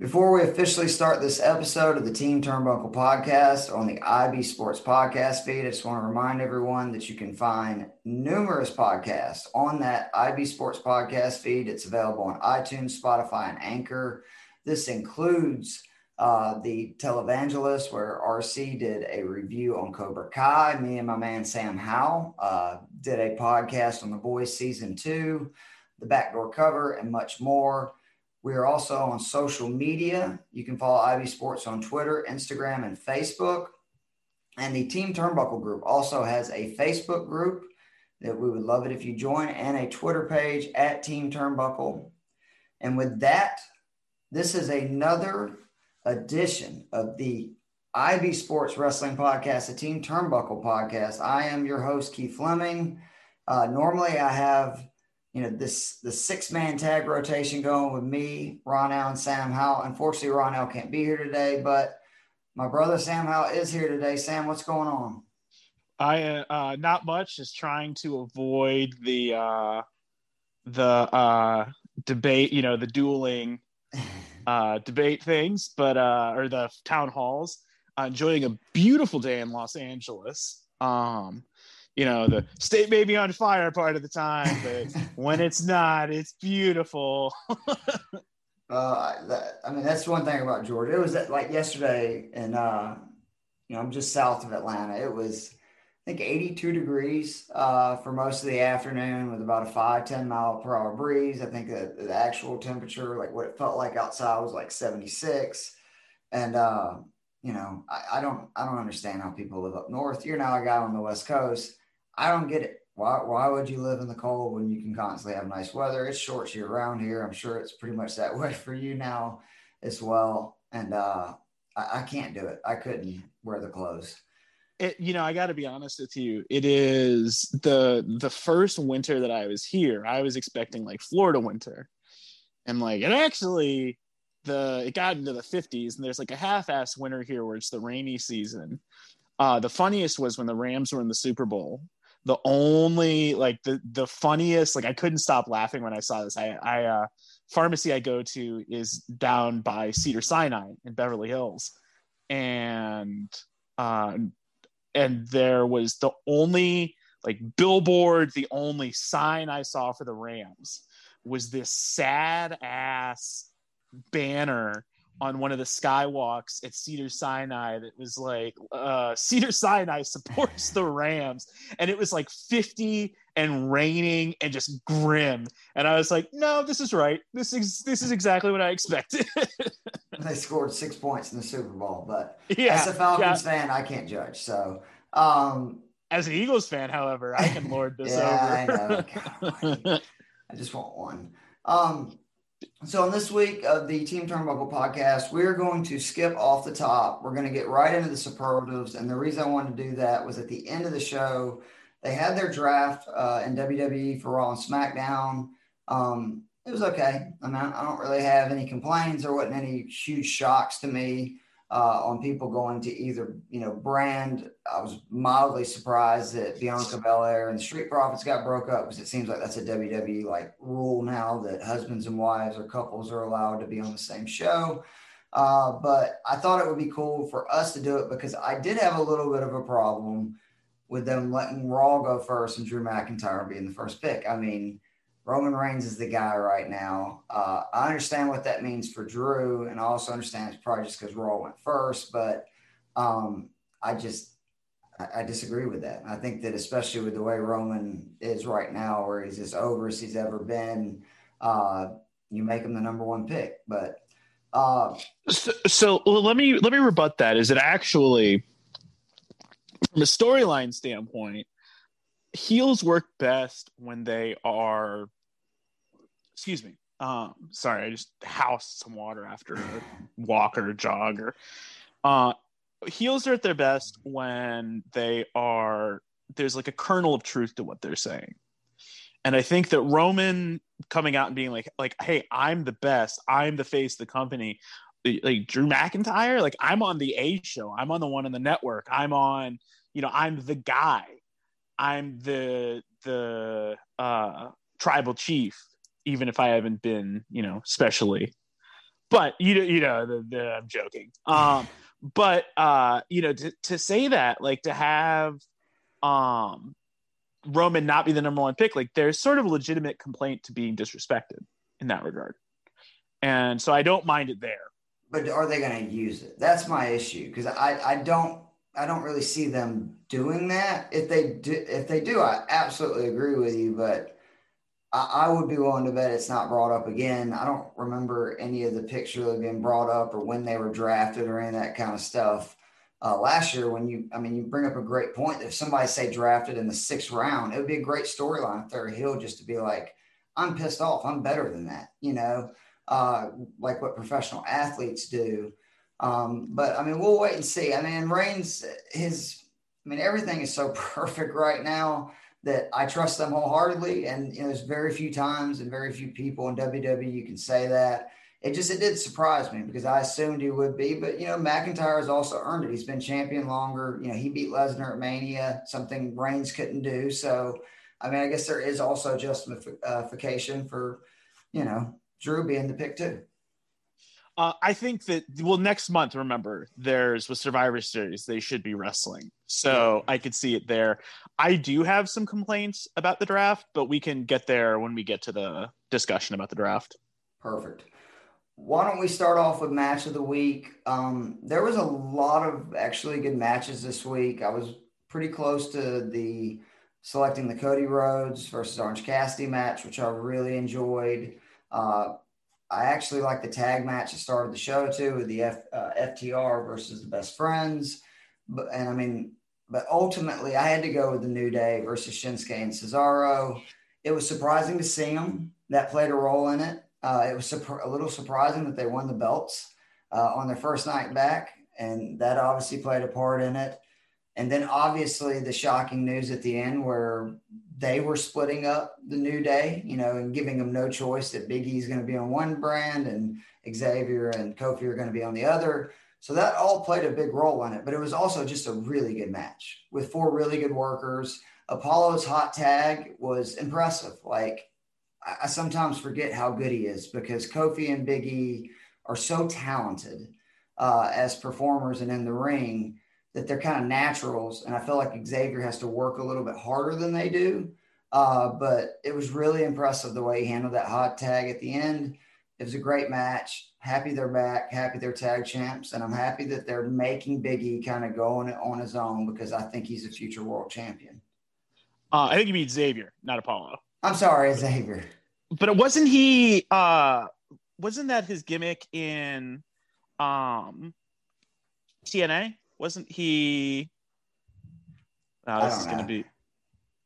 Before we officially start this episode of the Team Turnbuckle podcast on the IB Sports podcast feed, I just want to remind everyone that you can find numerous podcasts on that IB Sports podcast feed. It's available on iTunes, Spotify, and Anchor. This includes uh, the Televangelist, where RC did a review on Cobra Kai. Me and my man Sam Howell uh, did a podcast on The Boys Season 2, The Backdoor Cover, and much more. We are also on social media. You can follow Ivy Sports on Twitter, Instagram, and Facebook. And the Team Turnbuckle group also has a Facebook group that we would love it if you join and a Twitter page at Team Turnbuckle. And with that, this is another edition of the Ivy Sports Wrestling Podcast, the Team Turnbuckle Podcast. I am your host, Keith Fleming. Uh, normally, I have you know, this the six man tag rotation going with me, Ronell, and Sam Howell. Unfortunately, Ron Ronell can't be here today, but my brother Sam Howell is here today. Sam, what's going on? I uh, not much, just trying to avoid the uh, the uh, debate, you know, the dueling uh, debate things, but uh, or the town halls. Uh, enjoying a beautiful day in Los Angeles. Um, you know the state may be on fire part of the time but when it's not it's beautiful. Uh that, i mean that's one thing about georgia. It was like yesterday and uh you know i'm just south of atlanta. It was i think 82 degrees uh for most of the afternoon with about a 5 10 mile per hour breeze. I think that the actual temperature like what it felt like outside was like 76 and uh you know I, I don't i don't understand how people live up north. You're now a guy on the west coast I don't get it. Why, why would you live in the cold when you can constantly have nice weather? It's short year round here. I'm sure it's pretty much that way for you now as well. And uh, I, I can't do it. I couldn't wear the clothes. It, you know, I got to be honest with you. It is the the first winter that I was here. I was expecting like Florida winter, and like it actually the it got into the 50s, and there's like a half-ass winter here where it's the rainy season. Uh, the funniest was when the Rams were in the Super Bowl the only like the the funniest like I couldn't stop laughing when I saw this. I I uh pharmacy I go to is down by Cedar Sinai in Beverly Hills. And uh and there was the only like billboard, the only sign I saw for the Rams was this sad ass banner on one of the skywalks at Cedar Sinai that was like uh, Cedar Sinai supports the Rams, and it was like 50 and raining and just grim. And I was like, no, this is right. This is this is exactly what I expected. they scored six points in the Super Bowl, but yeah, as a Falcons yeah. fan, I can't judge. So um, as an Eagles fan, however, I can lord this yeah, over. I know. God, I just want one. Um, so, on this week of the Team Turnbuckle podcast, we're going to skip off the top. We're going to get right into the superlatives. And the reason I wanted to do that was at the end of the show, they had their draft uh, in WWE for Raw and SmackDown. Um, it was okay. I mean, I don't really have any complaints. There wasn't any huge shocks to me uh, on people going to either, you know, brand. I was mildly surprised that Bianca Belair and the Street Profits got broke up because it seems like that's a WWE like rule now that husbands and wives or couples are allowed to be on the same show. Uh, but I thought it would be cool for us to do it because I did have a little bit of a problem with them letting Raw go first and Drew McIntyre being the first pick. I mean, Roman Reigns is the guy right now. Uh, I understand what that means for Drew, and I also understand it's probably just because Raw went first. But um, I just I, I, disagree with that. I think that especially with the way Roman is right now, where he's as over as he's ever been, uh, you make him the number one pick. But uh, so, so let me let me rebut that. Is it actually from a storyline standpoint? heels work best when they are excuse me um sorry i just housed some water after a walk or a jog or uh heels are at their best when they are there's like a kernel of truth to what they're saying. And i think that roman coming out and being like like hey i'm the best. I'm the face of the company. Like drew mcintyre like i'm on the a show. I'm on the one on the network. I'm on you know i'm the guy. I'm the the uh, tribal chief, even if I haven't been, you know, specially but you you know, the, the, I'm joking. Um, but uh, you know, to, to say that, like to have um Roman not be the number one pick, like there's sort of a legitimate complaint to being disrespected in that regard. And so I don't mind it there. But are they going to use it? That's my issue because I, I don't I don't really see them doing that. If they do, if they do, I absolutely agree with you. But I, would be willing to bet it's not brought up again. I don't remember any of the picks really being brought up or when they were drafted or any of that kind of stuff. Uh, last year, when you, I mean, you bring up a great point. If somebody say drafted in the sixth round, it would be a great storyline if they're heel just to be like, I'm pissed off. I'm better than that, you know, uh, like what professional athletes do. Um, but I mean, we'll wait and see. I mean, Reigns, his, I mean, everything is so perfect right now that I trust them wholeheartedly. And you know, there's very few times and very few people in WWE you can say that. It just it did surprise me because I assumed he would be, but you know, McIntyre has also earned it. He's been champion longer. You know, he beat Lesnar at Mania, something Reigns couldn't do. So, I mean, I guess there is also justification for, you know, Drew being the pick too. Uh, I think that well, next month, remember, there's with Survivor Series, they should be wrestling, so I could see it there. I do have some complaints about the draft, but we can get there when we get to the discussion about the draft. Perfect. Why don't we start off with match of the week? Um, there was a lot of actually good matches this week. I was pretty close to the selecting the Cody Rhodes versus Orange Cassidy match, which I really enjoyed. Uh, I actually like the tag match that started the show too, with the F, uh, FTR versus the Best Friends. But and I mean, but ultimately, I had to go with the New Day versus Shinsuke and Cesaro. It was surprising to see them. That played a role in it. Uh, it was a little surprising that they won the belts uh, on their first night back, and that obviously played a part in it. And then obviously the shocking news at the end where they were splitting up the New Day, you know, and giving them no choice that Big E is going to be on one brand and Xavier and Kofi are going to be on the other. So that all played a big role in it, but it was also just a really good match with four really good workers. Apollo's hot tag was impressive. Like I sometimes forget how good he is because Kofi and Big E are so talented uh, as performers and in the ring that they're kind of naturals. And I feel like Xavier has to work a little bit harder than they do. Uh, but it was really impressive the way he handled that hot tag at the end. It was a great match. Happy they're back. Happy they're tag champs. And I'm happy that they're making Biggie kind of go on on his own because I think he's a future world champion. Uh, I think you mean Xavier, not Apollo. I'm sorry, Xavier. But it wasn't he uh wasn't that his gimmick in um TNA? Wasn't he? Oh, this is going to be.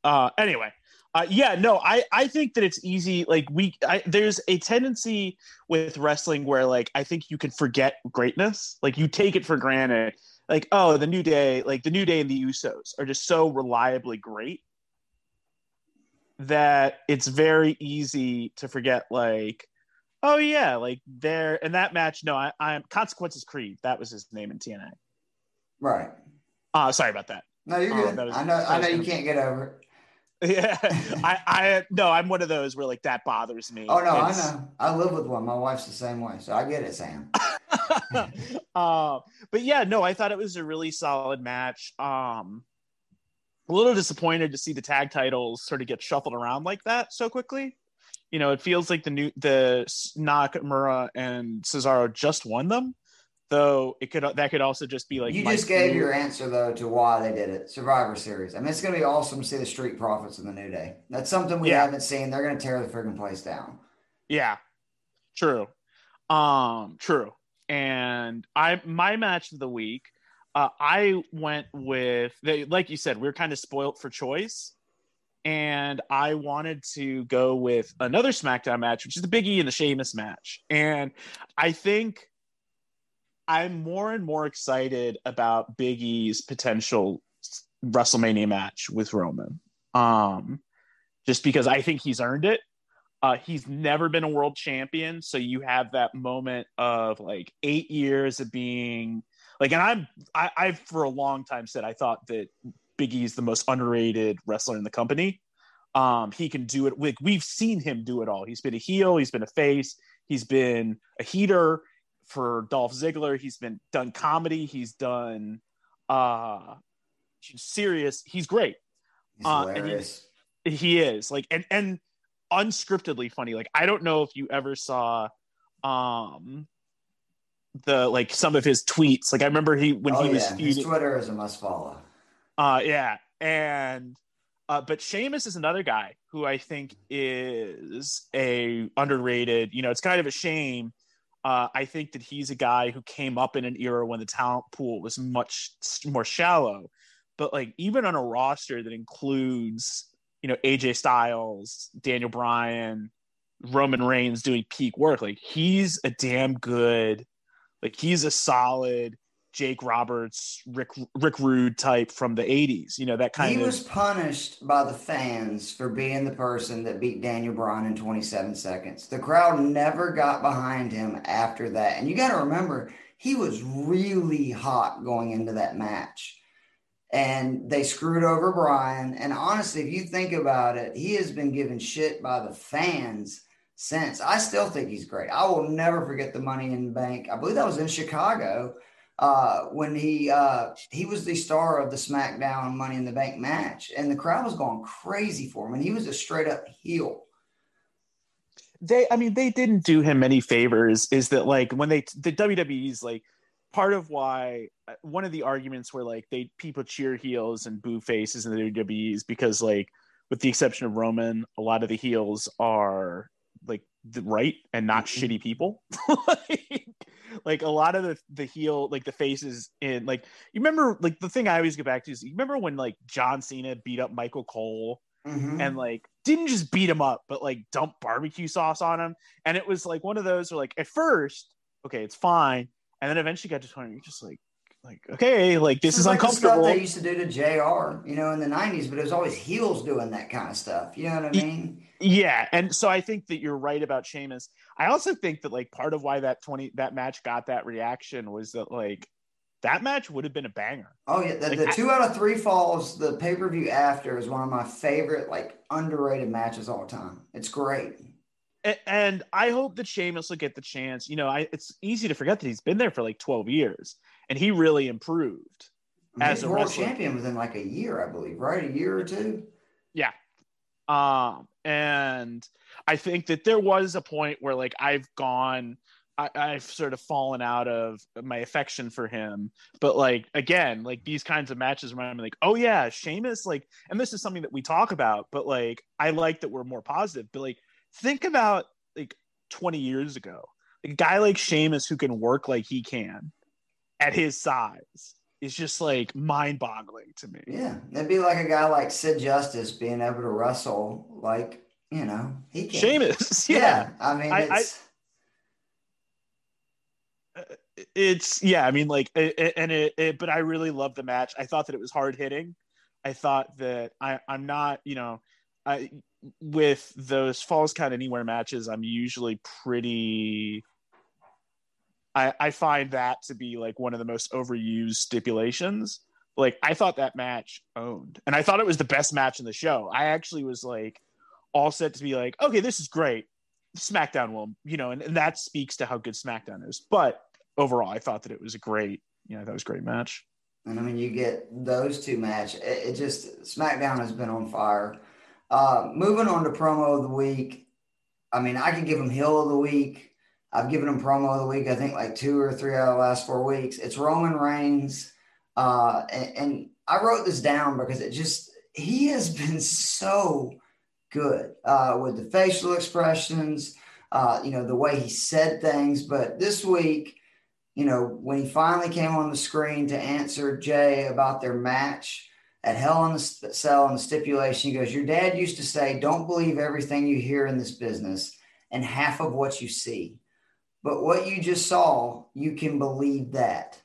Uh, anyway, uh, yeah, no, I I think that it's easy. Like we, I, there's a tendency with wrestling where like I think you can forget greatness. Like you take it for granted. Like oh, the new day, like the new day and the Usos are just so reliably great that it's very easy to forget. Like oh yeah, like there in that match. No, I, I'm consequences Creed. That was his name in TNA. Right. Uh, sorry about that. No, you're good. Uh, was, I know. I know you can't get over it. Yeah, I, I, no, I'm one of those where like that bothers me. Oh no, it's... I know. I live with one. My wife's the same way, so I get it, Sam. uh, but yeah, no, I thought it was a really solid match. Um, a little disappointed to see the tag titles sort of get shuffled around like that so quickly. You know, it feels like the new the Nakamura and Cesaro just won them, Though it could that could also just be like you just gave your answer though to why they did it. Survivor Series. I mean, it's going to be awesome to see the Street Profits in the New Day. That's something we yeah. haven't seen. They're going to tear the freaking place down. Yeah, true. Um, true. And I my match of the week, uh, I went with they, like you said, we are kind of spoilt for choice and I wanted to go with another SmackDown match, which is the Big E and the Sheamus match. And I think I'm more and more excited about Big E's potential WrestleMania match with Roman. Um, just because I think he's earned it. Uh, he's never been a world champion, so you have that moment of like eight years of being like, and I'm I, I've for a long time said I thought that Big E is the most underrated wrestler in the company. Um, he can do it. Like we've seen him do it all. He's been a heel. He's been a face. He's been a heater for Dolph Ziggler. He's been done comedy. He's done uh serious. He's great. He's uh, he, he is like and and unscriptedly funny. Like I don't know if you ever saw um the like some of his tweets. Like I remember he when oh, he yeah. was his Twitter is a must follow. Uh yeah. And uh, but Sheamus is another guy who I think is a underrated. You know, it's kind of a shame. Uh, I think that he's a guy who came up in an era when the talent pool was much more shallow. But like even on a roster that includes, you know, AJ Styles, Daniel Bryan, Roman Reigns doing peak work, like he's a damn good, like he's a solid Jake Roberts, Rick Rick Rude type from the 80s. You know, that kind he of He was punished by the fans for being the person that beat Daniel Bryan in 27 seconds. The crowd never got behind him after that. And you got to remember, he was really hot going into that match. And they screwed over Bryan. And honestly, if you think about it, he has been given shit by the fans since. I still think he's great. I will never forget the money in the bank. I believe that was in Chicago uh, when he uh, he was the star of the SmackDown Money in the Bank match, and the crowd was going crazy for him, and he was a straight up heel. They, I mean, they didn't do him any favors. Is that like when they the WWE's like part of why uh, one of the arguments where like they people cheer heels and boo faces in the WWE's because like with the exception of Roman, a lot of the heels are like the right and not mm-hmm. shitty people. like, like a lot of the the heel like the faces in like you remember like the thing I always get back to is you remember when like John Cena beat up Michael Cole mm-hmm. and like didn't just beat him up but like dump barbecue sauce on him? And it was like one of those where like at first okay it's fine and then eventually got to 20 you're just like like okay like this, is like uncomfortable the stuff they used to do to jr you know in the 90s but it was always heels doing that kind of stuff you know what i mean yeah and so i think that you're right about Sheamus. i also think that like part of why that 20 that match got that reaction was that like that match would have been a banger oh yeah the, like, the two out of three falls the pay-per-view after is one of my favorite like underrated matches all time it's great and I hope that Sheamus will get the chance. You know, I, it's easy to forget that he's been there for like 12 years and he really improved as a world wrestler. champion within like a year, I believe, right? A year or two. Yeah. Um, and I think that there was a point where like I've gone, I, I've sort of fallen out of my affection for him. But like again, like these kinds of matches remind me like, oh yeah, Sheamus, like, and this is something that we talk about, but like I like that we're more positive. But like think about like 20 years ago. a guy like Sheamus who can work like he can at his size is just like mind boggling to me. Yeah. It'd be like a guy like Sid Justice being able to wrestle like, you know, he can. Sheamus. Yeah. yeah. I mean, it's. I, uh, it's yeah i mean like it, and it, it, but i really loved the match i thought that it was hard hitting i thought that i i'm not you know i with those falls count anywhere matches i'm usually pretty I, I find that to be like one of the most overused stipulations. Like I thought that match owned, and I thought it was the best match in the show. I actually was like all set to be like, okay, this is great. SmackDown will, you know, and, and that speaks to how good SmackDown is. But overall, I thought that it was a great, you know, that was a great match. And I mean, you get those two match. It, it just SmackDown has been on fire. Uh, moving on to promo of the week. I mean, I could give them heel of the week. I've given him promo of the week, I think like two or three out of the last four weeks. It's Roman Reigns. Uh, and, and, I wrote this down because it just, he has been so good uh, with the facial expressions, uh, you know, the way he said things. But this week, you know, when he finally came on the screen to answer Jay about their match at Hell in the Cell and the stipulation, he goes, Your dad used to say, don't believe everything you hear in this business and half of what you see. But what you just saw, you can believe that.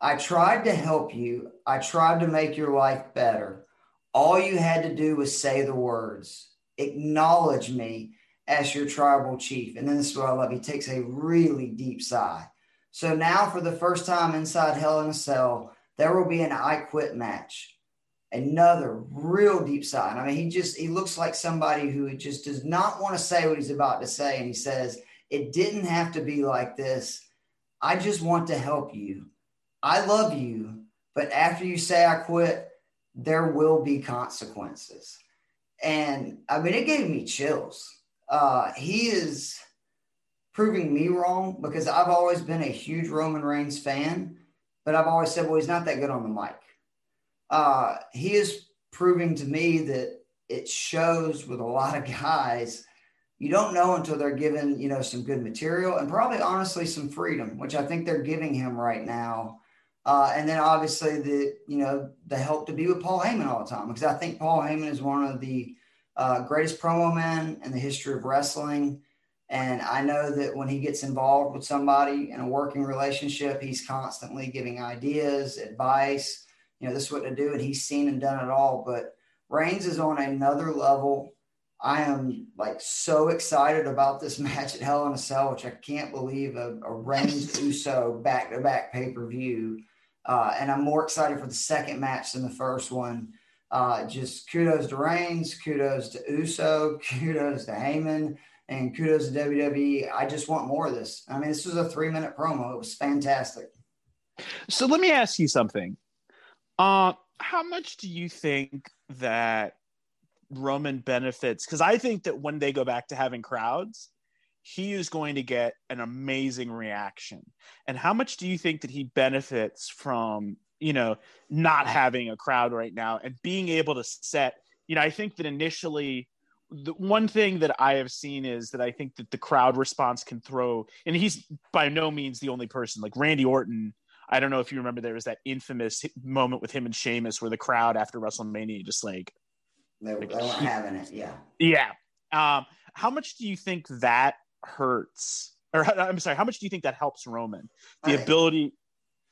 I tried to help you. I tried to make your life better. All you had to do was say the words, acknowledge me as your tribal chief. And then this is what I love. He takes a really deep sigh. So now, for the first time inside Hell in a Cell, there will be an I Quit match. Another real deep sigh. I mean, he just he looks like somebody who just does not want to say what he's about to say, and he says, it didn't have to be like this. I just want to help you. I love you, but after you say I quit, there will be consequences. And I mean, it gave me chills. Uh, he is proving me wrong because I've always been a huge Roman Reigns fan, but I've always said, well, he's not that good on the mic. Uh, he is proving to me that it shows with a lot of guys you don't know until they're given you know some good material and probably honestly some freedom which i think they're giving him right now. Uh, and then obviously the you know the help to be with paul heyman all the time because i think paul heyman is one of the uh, greatest promo men in the history of wrestling. And i know that when he gets involved with somebody in a working relationship he's constantly giving ideas advice. You know this is what to do and he's seen and done it all. But reigns is on another level I am like so excited about this match at Hell in a Cell, which I can't believe a, a Reigns Uso back to back pay per view. Uh, and I'm more excited for the second match than the first one. Uh, just kudos to Reigns, kudos to Uso, kudos to Heyman, and kudos to WWE. I just want more of this. I mean, this was a three minute promo. It was fantastic. So let me ask you something. Uh, how much do you think that Roman benefits because I think that when they go back to having crowds, he is going to get an amazing reaction. And how much do you think that he benefits from, you know, not having a crowd right now and being able to set, you know, I think that initially the one thing that I have seen is that I think that the crowd response can throw, and he's by no means the only person. Like Randy Orton, I don't know if you remember, there was that infamous moment with him and Sheamus where the crowd after WrestleMania just like they, like, they weren't having it. Yeah. Yeah. Um, how much do you think that hurts? Or I'm sorry, how much do you think that helps Roman? The I, ability.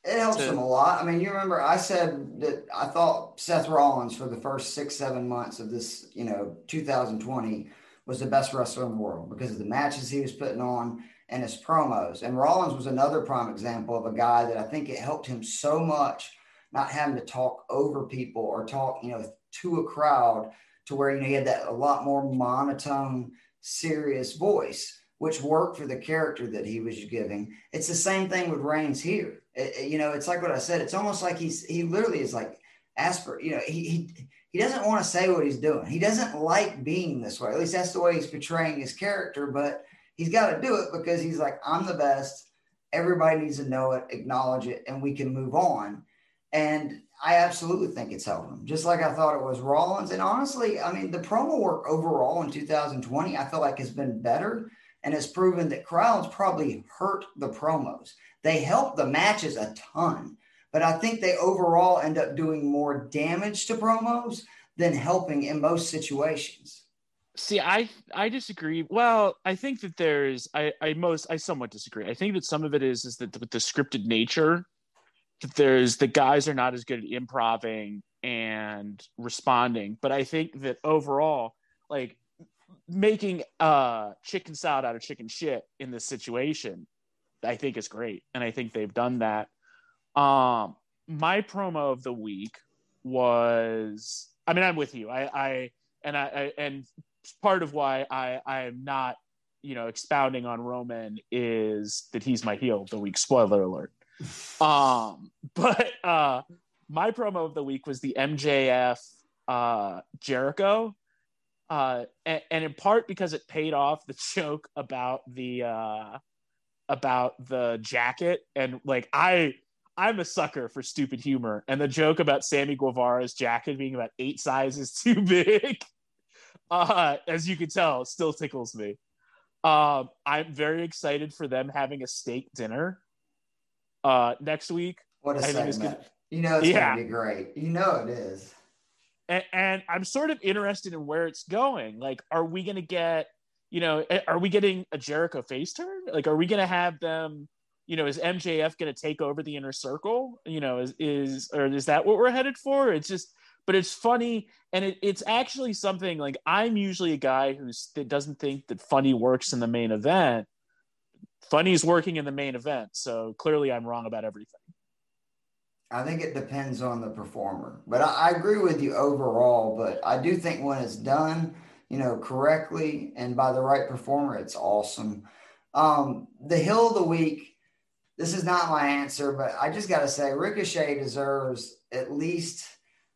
It helps to, him a lot. I mean, you remember I said that I thought Seth Rollins for the first six, seven months of this, you know, 2020 was the best wrestler in the world because of the matches he was putting on and his promos. And Rollins was another prime example of a guy that I think it helped him so much not having to talk over people or talk, you know, to a crowd to where you know he had that a lot more monotone, serious voice, which worked for the character that he was giving. It's the same thing with Reigns here. It, it, you know, it's like what I said. It's almost like he's he literally is like Asper. You know, he he he doesn't want to say what he's doing. He doesn't like being this way. At least that's the way he's portraying his character. But he's got to do it because he's like, I'm the best. Everybody needs to know it, acknowledge it, and we can move on. And I absolutely think it's helped him, just like I thought it was Rollins. And honestly, I mean, the promo work overall in 2020, I feel like has been better and has proven that crowds probably hurt the promos. They help the matches a ton, but I think they overall end up doing more damage to promos than helping in most situations. See, I I disagree. Well, I think that there's I I most I somewhat disagree. I think that some of it is is that with the scripted nature there's the guys are not as good at improving and responding. But i think that overall like making uh chicken salad out of chicken shit in this situation i think is great. And i think they've done that. Um my promo of the week was i mean i'm with you. I i and i, I and part of why i i am not you know expounding on roman is that he's my heel the week. Spoiler alert um, but uh, my promo of the week was the MJF uh, Jericho, uh, and, and, in part because it paid off the joke about the uh, about the jacket, and like I. I'm a sucker for stupid humor, and the joke about Sammy Guevara's jacket being about eight sizes too big, uh, as you can tell, still tickles me. Um, I'm very excited for them having a steak dinner uh, next week. What a I segment! Gonna, you know it's yeah. gonna be great. You know it is. And, and I'm sort of interested in where it's going. Like, are we gonna get? You know, are we getting a Jericho face turn? Like, are we gonna have them? You know, is MJF going to take over the inner circle? You know, is is or is that what we're headed for? It's just, but it's funny, and it, it's actually something like I'm usually a guy who's that doesn't think that funny works in the main event, Funny's working in the main event, so clearly I'm wrong about everything. I think it depends on the performer, but I, I, agree with you overall. But I do think when it's done, you know, correctly and by the right performer, it's awesome. Um, the heel of the week, this is not my answer, but I just got to say Ricochet deserves at least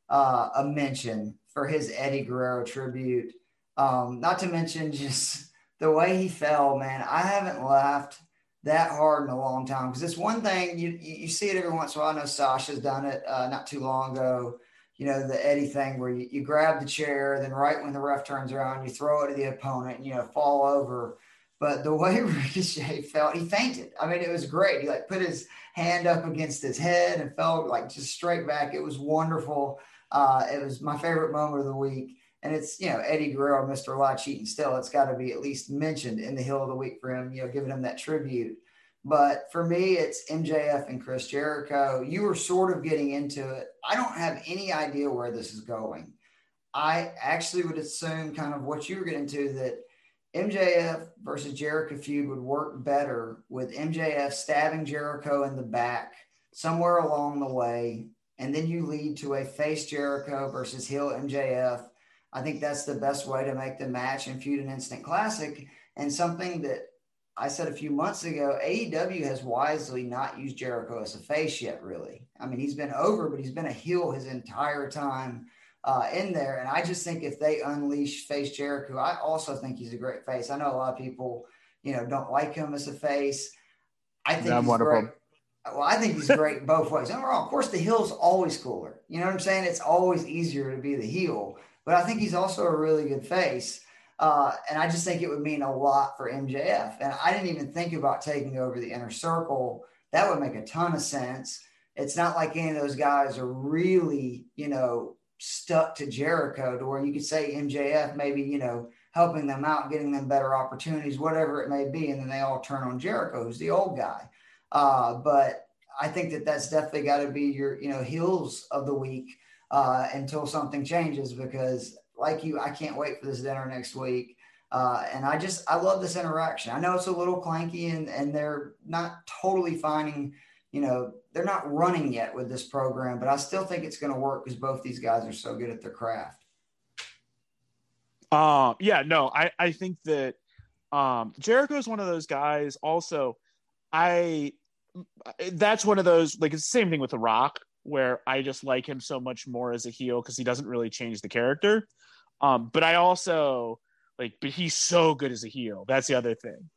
uh, a mention for his Eddie Guerrero tribute. Um, not to mention just the way he fell, man. I haven't laughed that hard in a long time because it's one thing you you see it every once in a while. I know Sasha's done it uh, not too long ago. You know the Eddie thing where you, you grab the chair, then right when the ref turns around, you throw it to the opponent, and you know fall over. But the way Ricochet felt, he fainted. I mean, it was great. He like put his hand up against his head and fell like just straight back. It was wonderful. Uh, it was my favorite moment of the week. And it's, you know, Eddie Guerrero, Mr. La Cheating still. It's got to be at least mentioned in the Heel of the Week for him, you know, giving him that tribute. But for me, it's MJF and Chris Jericho. You were sort of getting into it. I don't have any idea where this is going. I actually would assume kind of what you were getting to that MJF versus Jericho feud would work better with MJF stabbing Jericho in the back somewhere along the way. And then you lead to a face Jericho versus heel MJF I think that's the best way to make the match and feud an instant classic. And something that I said a few months ago, AEW has wisely not used Jericho as a face yet, really. I mean, he's been over, but he's been a heel his entire time uh, in there. And I just think if they unleash face Jericho, I also think he's a great face. I know a lot of people, you know, don't like him as a face. I think he's wonderful. great. Well, I think he's great both ways. And of course, the heel's always cooler. You know what I'm saying? It's always easier to be the heel but I think he's also a really good face. Uh, and I just think it would mean a lot for MJF. And I didn't even think about taking over the inner circle. That would make a ton of sense. It's not like any of those guys are really, you know, stuck to Jericho to where you could say MJF maybe, you know, helping them out, getting them better opportunities, whatever it may be. And then they all turn on Jericho, who's the old guy. Uh, but I think that that's definitely got to be your, you know, heels of the week uh, until something changes because like you, I can't wait for this dinner next week. Uh, and I just, I love this interaction. I know it's a little clanky and, and they're not totally finding, you know, they're not running yet with this program, but I still think it's going to work because both these guys are so good at their craft. Um, yeah, no, I, I think that um, Jericho is one of those guys. Also, I that's one of those like it's the same thing with The Rock where I just like him so much more as a heel because he doesn't really change the character. Um, but I also like, but he's so good as a heel. That's the other thing.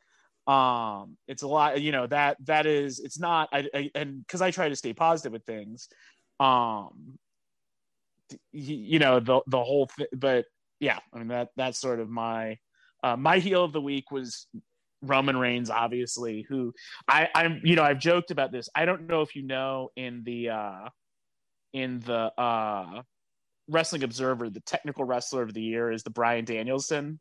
Um, it's a lot, you know, that that is it's not I, I and because I try to stay positive with things. Um, you know, the the whole thing, but yeah, I mean that that's sort of my uh, my heel of the week was Roman Reigns, obviously, who I, I'm, you know, I've joked about this. I don't know if you know in the uh in the uh Wrestling Observer, the technical wrestler of the year is the Bryan Danielson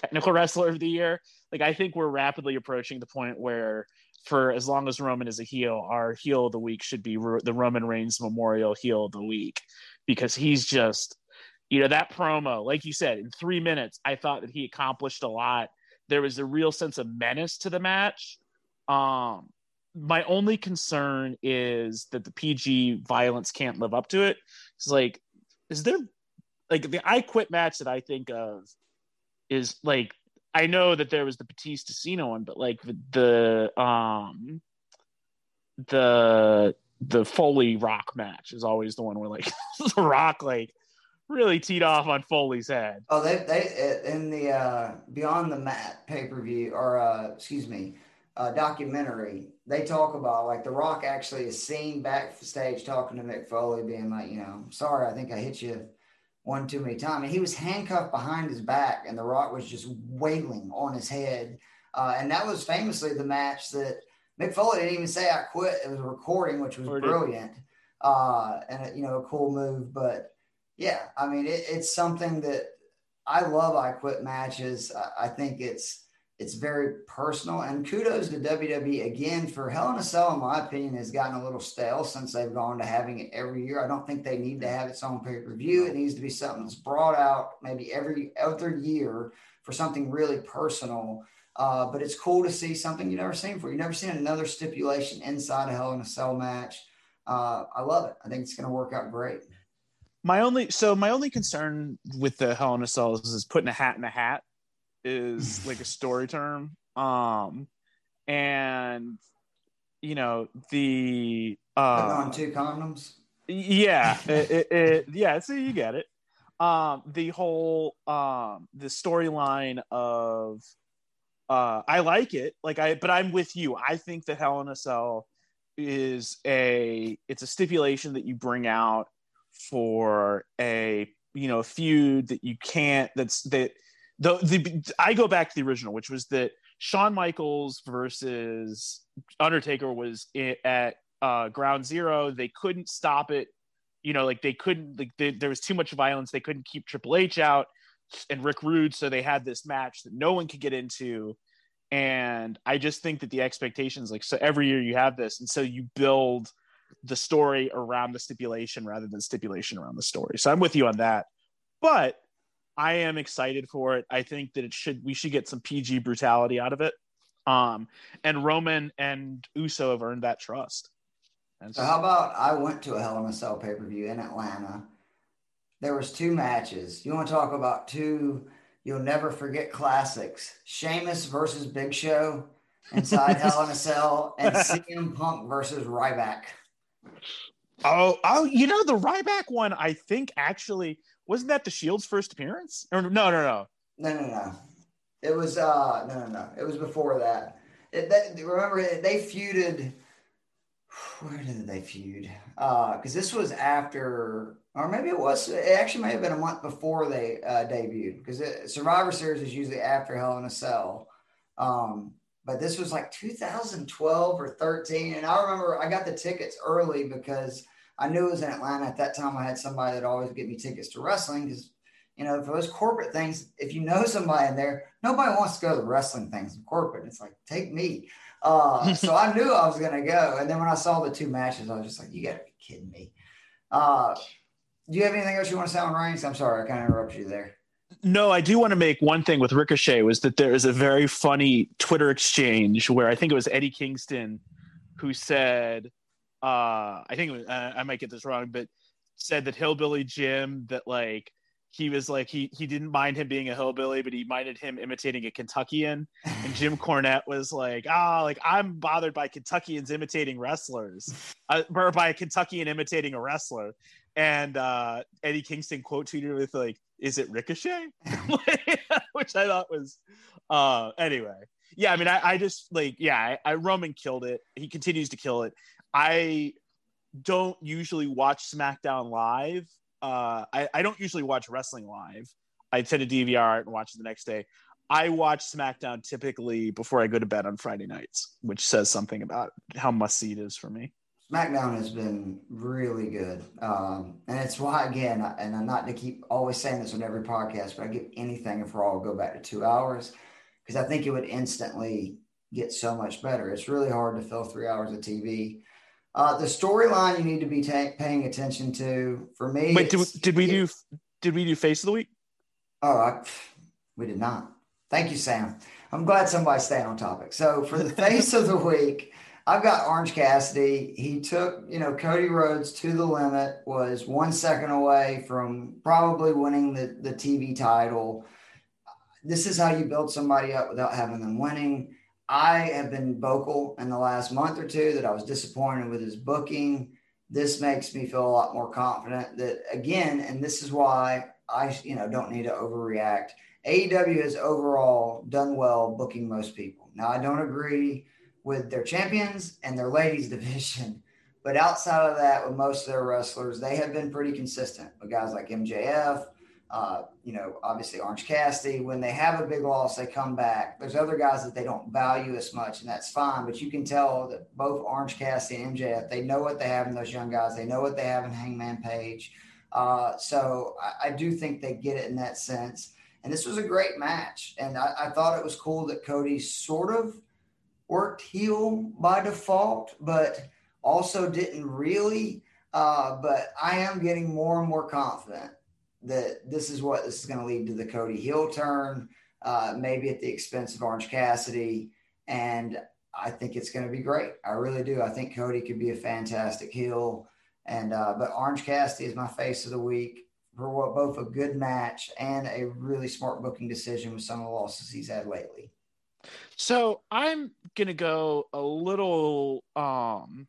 technical wrestler of the year. Like I think we're rapidly approaching the point where for as long as Roman is a heel, our heel of the week should be the Roman Reigns Memorial heel of the week because he's just you know that promo like you said in 3 minutes I thought that he accomplished a lot there was a real sense of menace to the match. Um, my only concern is that the PG violence can't live up to it. It's like, is there like the I Quit match that I think of is like I know that there was the Batista Cena one, but like the, the um the the Foley Rock match is always the one where like the Rock like really teed off on Foley's head. Oh, they they in the uh, Beyond the Mat pay per view or uh, excuse me, uh, documentary. They talk about like The Rock actually is seen backstage talking to Mick Foley, being like, you know, sorry, I think I hit you one too many times. And he was handcuffed behind his back, and The Rock was just wailing on his head. Uh, and that was famously the match that Mick Foley didn't even say I quit. It was a recording, which was brilliant. Uh, and you know, a cool move, but yeah, I mean, it, it's something that I love. I quit matches. I, I, think it's it's very personal. And kudos to WWE again for Hell in a Cell. In my opinion, has gotten a little stale since they've gone to having it every year. I don't think they need to have its own pay per view. It needs to be something that's brought out maybe every other year for something really personal. Uh, but it's cool to see something you've never seen before. You've never seen another stipulation inside a Hell in a Cell match. Uh, I love it. I think it's going to work out great my only so my only concern with the Hell in a Cell is, is putting a hat in a hat is like a story term. Um, and you know the uh, on two condoms. Yeah, it, it, it, yeah. So you get it. Um, the whole um, the storyline of uh, I like it. Like I, but I'm with you. I think that Hell in a Cell is a it's a stipulation that you bring out for a you know a feud that you can't that's that the the I go back to the original, which was that Shawn Michaels versus Undertaker was at uh, Ground Zero. They couldn't stop it. You know, like they couldn't. Like they, there was too much violence. They couldn't keep Triple H out and Rick Rude, so they had this match that no one could get into. And I just think that the expectations, like, so every year you have this, and so you build the story around the stipulation rather than stipulation around the story. So I'm with you on that. But I am excited for it. I think that it should we should get some PG brutality out of it. Um, and Roman and Uso have earned that trust. And so, so how about I went to a Hell in a Cell pay per view in Atlanta. There was two matches. You want to talk about two you'll never forget classics: Sheamus versus Big Show inside Hell in a Cell, and CM Punk versus Ryback. Oh, oh, you know the Ryback one. I think actually wasn't that the Shield's first appearance? Or no, no, no, no, no, no. It was uh, no, no, no. It was before that. It, that remember they feuded. Where did they feud? Because uh, this was after, or maybe it was. It actually may have been a month before they uh, debuted. Because Survivor Series is usually after Hell in a Cell. Um, but this was like 2012 or 13, and I remember I got the tickets early because I knew it was in Atlanta at that time. I had somebody that always get me tickets to wrestling because, you know, for those corporate things, if you know somebody in there, nobody wants to go to the wrestling things in corporate. It's like, take me. Uh, so I knew I was going to go. And then when I saw the two matches, I was just like, you got to be kidding me. Uh, do you have anything else you want to say on Reigns? I'm sorry, I kind of interrupted you there. No, I do want to make one thing with Ricochet was that there is a very funny Twitter exchange where I think it was Eddie Kingston who said, uh, I think was, uh, I might get this wrong, but said that Hillbilly Jim that like he was like he he didn't mind him being a hillbilly, but he minded him imitating a Kentuckian. And Jim Cornette was like, ah, oh, like I'm bothered by Kentuckians imitating wrestlers, uh, or by a Kentuckian imitating a wrestler. And uh, Eddie Kingston quote tweeted with like, "Is it Ricochet?" Which I thought was uh, anyway. Yeah, I mean, I, I just like yeah, I, I Roman killed it. He continues to kill it. I don't usually watch SmackDown live. Uh, I, I don't usually watch wrestling live. I tend to DVR it and watch it the next day. I watch SmackDown typically before I go to bed on Friday nights, which says something about how must see it is for me. SmackDown has been really good. Um, and it's why, again, and I'm not to keep always saying this on every podcast, but I give anything and for all go back to two hours because I think it would instantly get so much better. It's really hard to fill three hours of TV. Uh, the storyline you need to be ta- paying attention to for me. Wait, did, did we do did we do face of the week? Oh, I, we did not. Thank you, Sam. I'm glad somebody's staying on topic. So for the face of the week, I've got Orange Cassidy. He took, you know, Cody Rhodes to the limit, was one second away from probably winning the, the TV title. This is how you build somebody up without having them winning. I have been vocal in the last month or two that I was disappointed with his booking. This makes me feel a lot more confident that again, and this is why I, you know, don't need to overreact. AEW has overall done well booking most people. Now I don't agree with their champions and their ladies division, but outside of that, with most of their wrestlers, they have been pretty consistent with guys like MJF, uh, you know, obviously Orange Cassidy, when they have a big loss, they come back. There's other guys that they don't value as much, and that's fine. But you can tell that both Orange Cassidy and MJF, they know what they have in those young guys. They know what they have in Hangman Page. Uh, so I, I, do think they get it in that sense. And this was a great match. And I, I thought it was cool that Cody sort of worked heel by default, but also didn't really. Uh, but I am getting more and more confident that this is what this is going to lead to the Cody heel turn, uh, maybe at the expense of Orange Cassidy. And I think it's going to be great. I really do. I think Cody could be a fantastic heel. And, uh, but Orange Cassidy is my face of the week for what both a good match and a really smart booking decision with some of the losses he's had lately. So I'm gonna go a little. Um,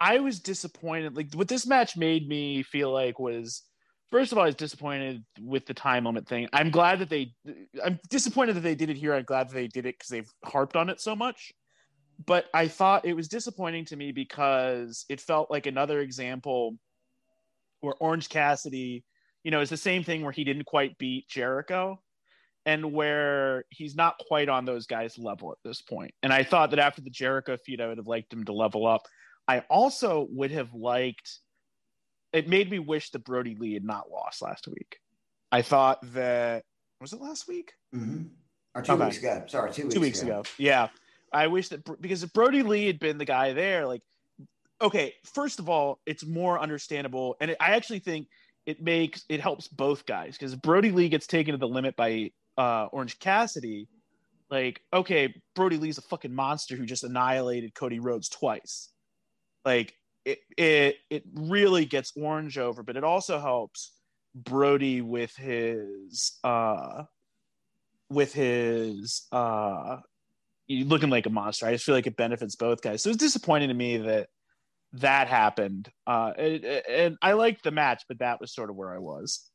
I was disappointed. Like what this match made me feel like was. First of all, I was disappointed with the time limit thing. I'm glad that they. I'm disappointed that they did it here. I'm glad that they did it because they've harped on it so much. But I thought it was disappointing to me because it felt like another example where Orange Cassidy, you know, is the same thing where he didn't quite beat Jericho and where he's not quite on those guys' level at this point. And I thought that after the Jericho feud, I would have liked him to level up. I also would have liked. It made me wish that Brodie Lee had not lost last week. I thought that was it last week mm-hmm. or two okay. weeks ago. Sorry, two weeks two weeks ago. ago. Yeah, I wish that because if Brodie Lee had been the guy there, like, okay, first of all, it's more understandable, and it, I actually think it makes it helps both guys because Brodie Lee gets taken to the limit by uh, Orange Cassidy, like, okay, Brodie Lee's a fucking monster who just annihilated Cody Rhodes twice. Like, it it it really gets Orange over, but it also helps Brodie with his uh with his uh looking like a monster. I just feel like it benefits both guys. So it's disappointing to me that that happened. Uh, and I liked the match, but that was sort of where I was.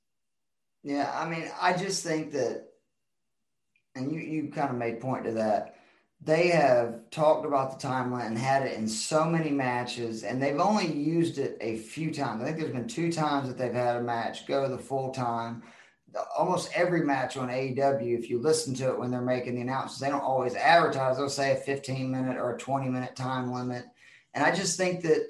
Yeah, I mean, I just think that and you you kind of made point to that. They have talked about the timeline and had it in so many matches, and they've only used it a few times. I think there's been two times that they've had a match go the full time. Almost every match on AEW, if you listen to it when they're making the announcements, they don't always advertise. They'll say a 15 minute or a 20 minute time limit. And I just think that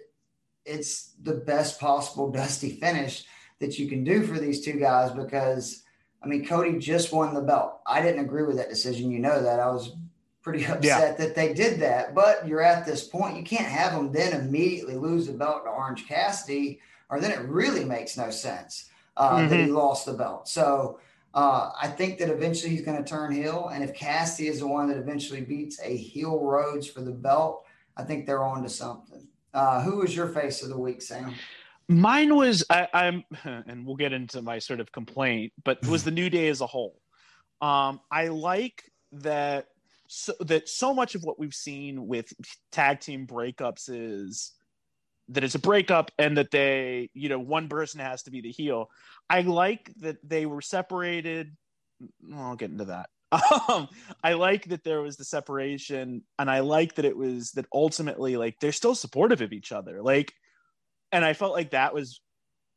it's the best possible dusty finish that you can do for these two guys because I mean, Cody just won the belt. I didn't agree with that decision. You know that. I was pretty upset yeah. that they did that. But you're at this point. You can't have them then immediately lose the belt to Orange Cassidy, or then it really makes no sense uh, mm-hmm. that he lost the belt. So uh, I think that eventually he's going to turn heel. And if Cassidy is the one that eventually beats a heel Rhodes for the belt, I think they're on to something. Uh, who was your face of the week, Sam? Mine was I, am and we'll get into my sort of complaint, but was the new day as a whole. Um, I like that so that so much of what we've seen with tag team breakups is that it's a breakup and that they, you know, one person has to be the heel. I like that they were separated. I'll get into that. Um, I like that there was the separation, and I like that it was that ultimately, like, they're still supportive of each other. Like, and I felt like that was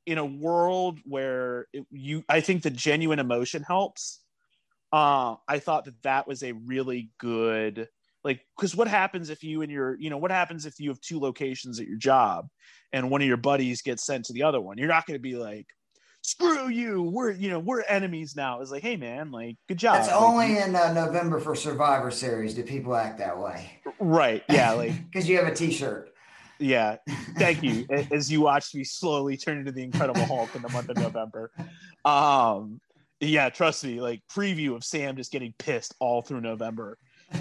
in a world where it, you I think the genuine emotion helps. Uh, I thought that that was a really good like because what happens if you and your you know what happens if you have two locations at your job and one of your buddies gets sent to the other one? You're not going to be like screw you. We're you know we're enemies now. It's like hey man like good job. It's like, only in uh, november for survivor series do people act that way. Right. Yeah like because you have a t-shirt yeah, thank you. As you watched me slowly turn into the Incredible Hulk in the month of November. Um, yeah, trust me. Like preview of Sam just getting pissed all through November.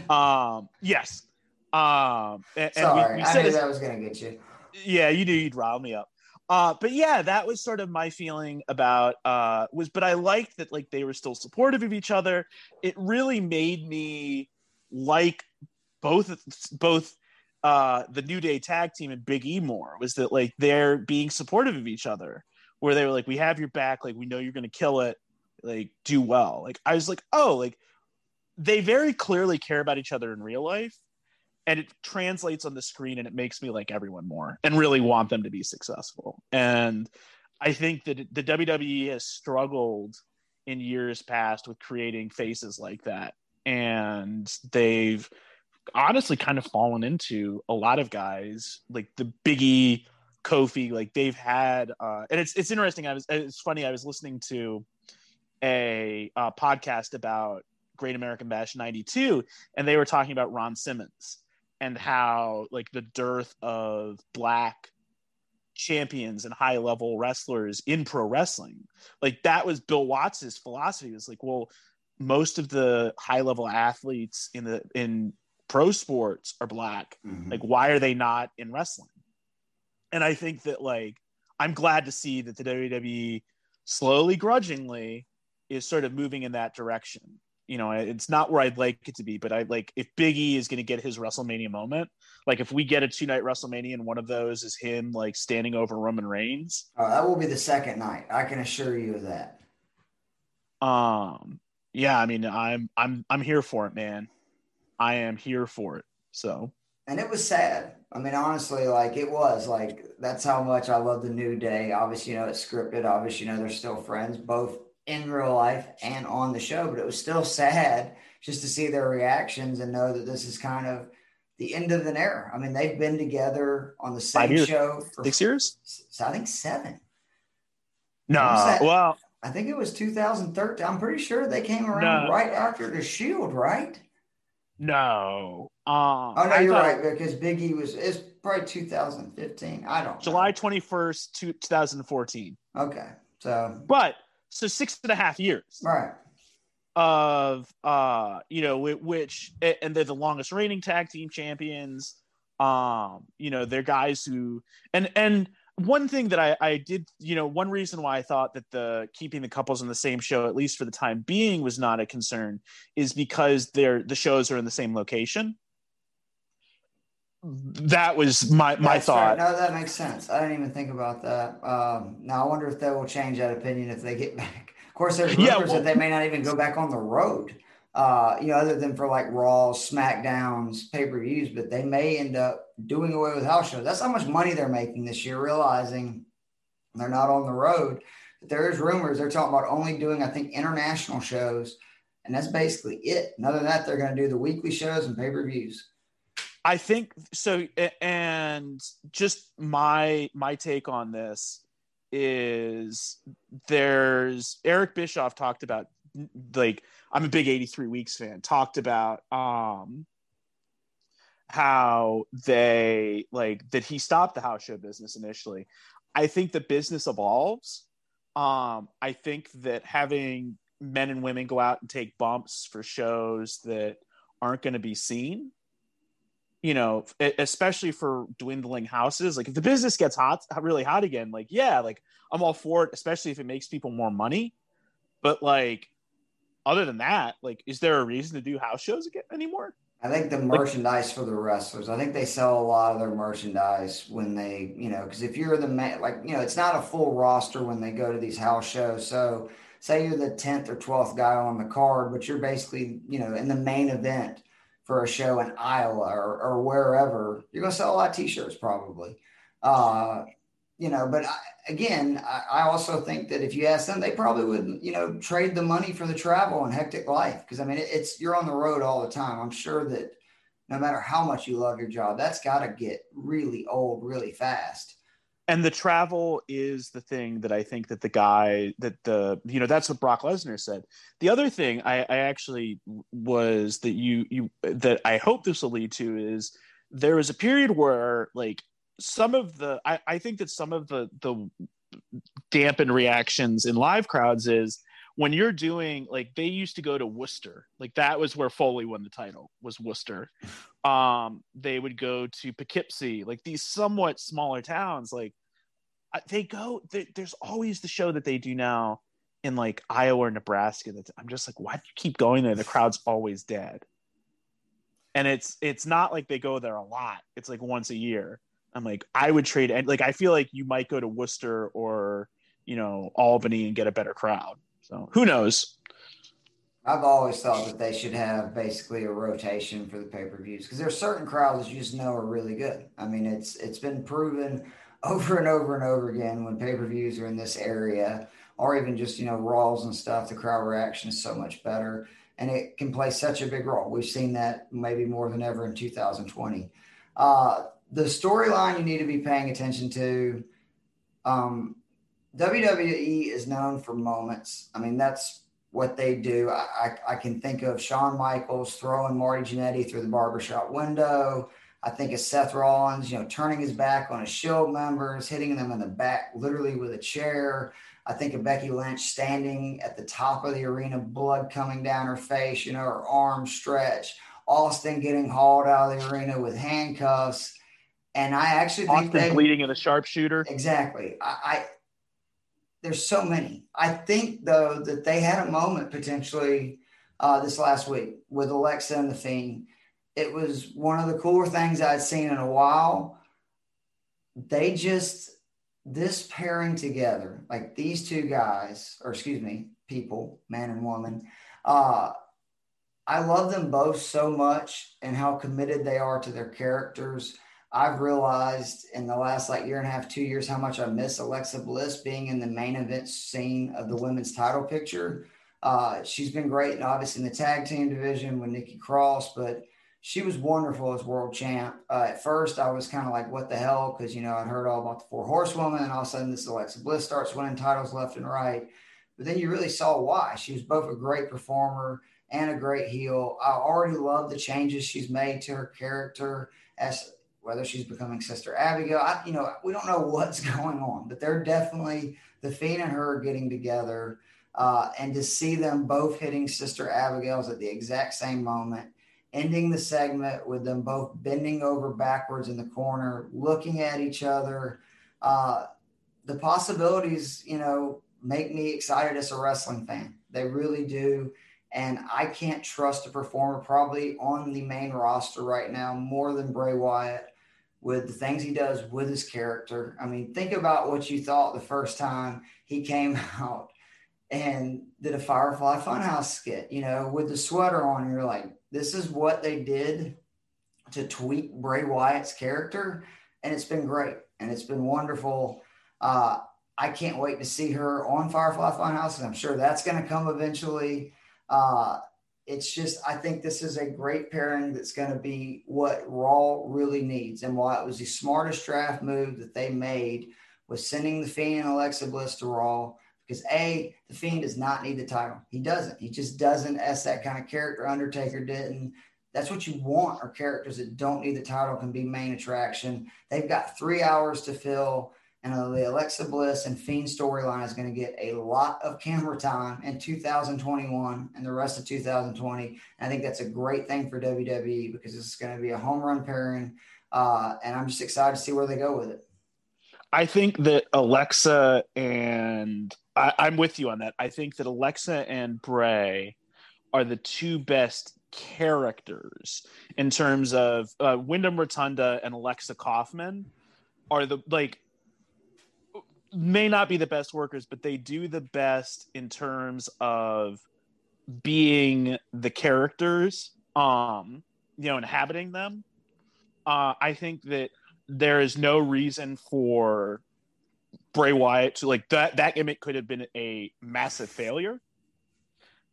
Um, yes. Um, and, Sorry, we, we I knew that was gonna get you. Yeah, you knew you'd rile me up. Uh, but yeah, that was sort of my feeling about uh, was. But I liked that like they were still supportive of each other. It really made me like both both uh, the New Day tag team and Big E more was that like they're being supportive of each other, where they were like, "We have your back. Like we know you're going to kill it. Like do well." Like I was like, "Oh, like they very clearly care about each other in real life." And it translates on the screen, and it makes me like everyone more, and really want them to be successful. And I think that the WWE has struggled in years past with creating faces like that, and they've honestly kind of fallen into a lot of guys like the Biggie, Kofi, like they've had, uh, and it's it's interesting. I was it's funny. I was listening to a uh, podcast about Great American Bash '92, and they were talking about Ron Simmons and how like the dearth of black champions and high level wrestlers in pro wrestling. Like that was Bill Watts's philosophy. It was like, well, most of the high level athletes in the in pro sports are black. Mm-hmm. Like, why are they not in wrestling? And I think that like I'm glad to see that the WWE slowly, grudgingly, is sort of moving in that direction. You know, it's not where I'd like it to be, but I like if Big E is going to get his WrestleMania moment. Like if we get a two night WrestleMania and one of those is him like standing over Roman Reigns. Oh, that will be the second night. I can assure you of that. Um, yeah, I mean, I'm I'm I'm here for it, man. I am here for it. So. And it was sad. I mean, honestly, like it was like that's how much I love the New Day. Obviously, you know it's scripted. Obviously, you know they're still friends, both in real life and on the show. But it was still sad just to see their reactions and know that this is kind of the end of an era. I mean, they've been together on the same show for six years. So I think seven. No, well, I think it was 2013. I'm pretty sure they came around right after the Shield, right? No. Um, oh no, you're right because Biggie was it's probably 2015. I don't. July 21st, 2014. Okay, so but so six and a half years. Right. Of uh, you know, which and they're the longest reigning tag team champions. Um, you know, they're guys who and and one thing that I, I did, you know, one reason why I thought that the keeping the couples on the same show, at least for the time being, was not a concern, is because they're the shows are in the same location. That was my my That's thought. No, that makes sense. I didn't even think about that. Um, now I wonder if they will change that opinion if they get back. Of course, there's rumors yeah, well, that they may not even go back on the road. Uh, you know, other than for like Raw, SmackDowns, pay per views, but they may end up doing away with house shows. That's how much money they're making this year, realizing they're not on the road. But there is rumors they're talking about only doing, I think, international shows, and that's basically it. And other than that, they're going to do the weekly shows and pay per views. I think so, and just my my take on this is there's Eric Bischoff talked about like I'm a big 83 weeks fan, talked about um how they like that he stopped the house show business initially. I think the business evolves. Um, I think that having men and women go out and take bumps for shows that aren't going to be seen, you know, especially for dwindling houses. Like if the business gets hot, really hot again, like yeah, like I'm all for it, especially if it makes people more money. But like other than that, like, is there a reason to do house shows again anymore? I think the merchandise for the wrestlers. I think they sell a lot of their merchandise when they, you know, because if you're the man, like, you know, it's not a full roster when they go to these house shows. So, say you're the tenth or twelfth guy on the card, but you're basically, you know, in the main event for a show in Iowa or, or wherever, you're going to sell a lot of t-shirts probably. Uh, you know, but I, again, I, I, also think that if you ask them, they probably wouldn't, you know, trade the money for the travel and hectic life. Because I mean, it, it's you're on the road all the time. I'm sure that no matter how much you love your job, that's got to get really old really fast. And the travel is the thing that I think that the guy that the you know that's what Brock Lesnar said. The other thing I, I actually was that you you that I hope this will lead to is there was a period where like some of the I, I think that some of the the dampened reactions in live crowds is when you're doing like they used to go to Worcester, like that was where Foley won the title was Worcester. Um, they would go to Poughkeepsie, like these somewhat smaller towns. Like they go, they, there's always the show that they do now in like Iowa or Nebraska. That I'm just like, why do you keep going there? The crowd's always dead, and it's it's not like they go there a lot. It's like once a year. I'm like, I would trade and like I feel like you might go to Worcester or you know Albany and get a better crowd. So who knows? I've always thought that they should have basically a rotation for the pay per views because there's certain crowds you just know are really good. I mean, it's it's been proven over and over and over again when pay per views are in this area, or even just you know Raws and stuff. The crowd reaction is so much better, and it can play such a big role. We've seen that maybe more than ever in 2020. Uh, the storyline you need to be paying attention to. Um, WWE is known for moments. I mean, that's what they do. I, I, I, can think of Shawn Michaels throwing Marty Jannetty through the barbershop window. I think of Seth Rollins, you know, turning his back on his Shield members, hitting them in the back literally with a chair. I think of Becky Lynch standing at the top of the arena, blood coming down her face, you know, her arms stretched. Austin getting hauled out of the arena with handcuffs. And I actually think Austin they, bleeding in a sharpshooter. Exactly. I, I there's so many. I think though that they had a moment potentially uh, this last week with Alexa and the Fiend. It was one of the cooler things I'd seen in a while. They just this pairing together, like these two guys, or excuse me, people, man and woman. Uh, I love them both so much and how committed they are to their characters. I've realized in the last like year and a half, two years, how much I miss Alexa Bliss being in the main event scene of the women's title picture. Uh, she's been great, and obviously in the tag team division with Nikki Cross, but she was wonderful as world champ. Uh, at first, I was kind of like, "What the hell?" Because you know I'd heard all about the four horsewomen, and all of a sudden this Alexa Bliss starts winning titles left and right. But then you really saw why. She was both a great performer and a great heel. I already love the changes she's made to her character as whether she's becoming Sister Abigail. I, you know, we don't know what's going on, but they're definitely the Fiend and her getting together. Uh, and to see them both hitting Sister Abigail's at the exact same moment, ending the segment with them both bending over backwards in the corner, looking at each other. Uh, the possibilities, you know, make me excited as a wrestling fan. They really do. And I can't trust a performer probably on the main roster right now more than Bray Wyatt with the things he does with his character. I mean, think about what you thought the first time he came out and did a Firefly Funhouse skit, you know, with the sweater on. You're like, this is what they did to tweak Bray Wyatt's character. And it's been great and it's been wonderful. Uh, I can't wait to see her on Firefly Funhouse, and I'm sure that's going to come eventually. Uh, it's just, I think this is a great pairing that's going to be what Raw really needs, and why it was the smartest draft move that they made was sending the Fiend and Alexa Bliss to Raw. Because a, the Fiend does not need the title. He doesn't. He just doesn't as that kind of character. Undertaker didn't. That's what you want. Are characters that don't need the title can be main attraction. They've got three hours to fill and the Alexa Bliss and Fiend storyline is going to get a lot of camera time in 2021 and the rest of 2020. And I think that's a great thing for WWE because it's going to be a home run pairing. Uh, and I'm just excited to see where they go with it. I think that Alexa and I, I'm with you on that. I think that Alexa and Bray are the two best characters in terms of uh, Wyndham Rotunda and Alexa Kaufman are the like may not be the best workers, but they do the best in terms of being the characters, um, you know, inhabiting them. Uh, I think that there is no reason for Bray Wyatt to like that. That gimmick could have been a massive failure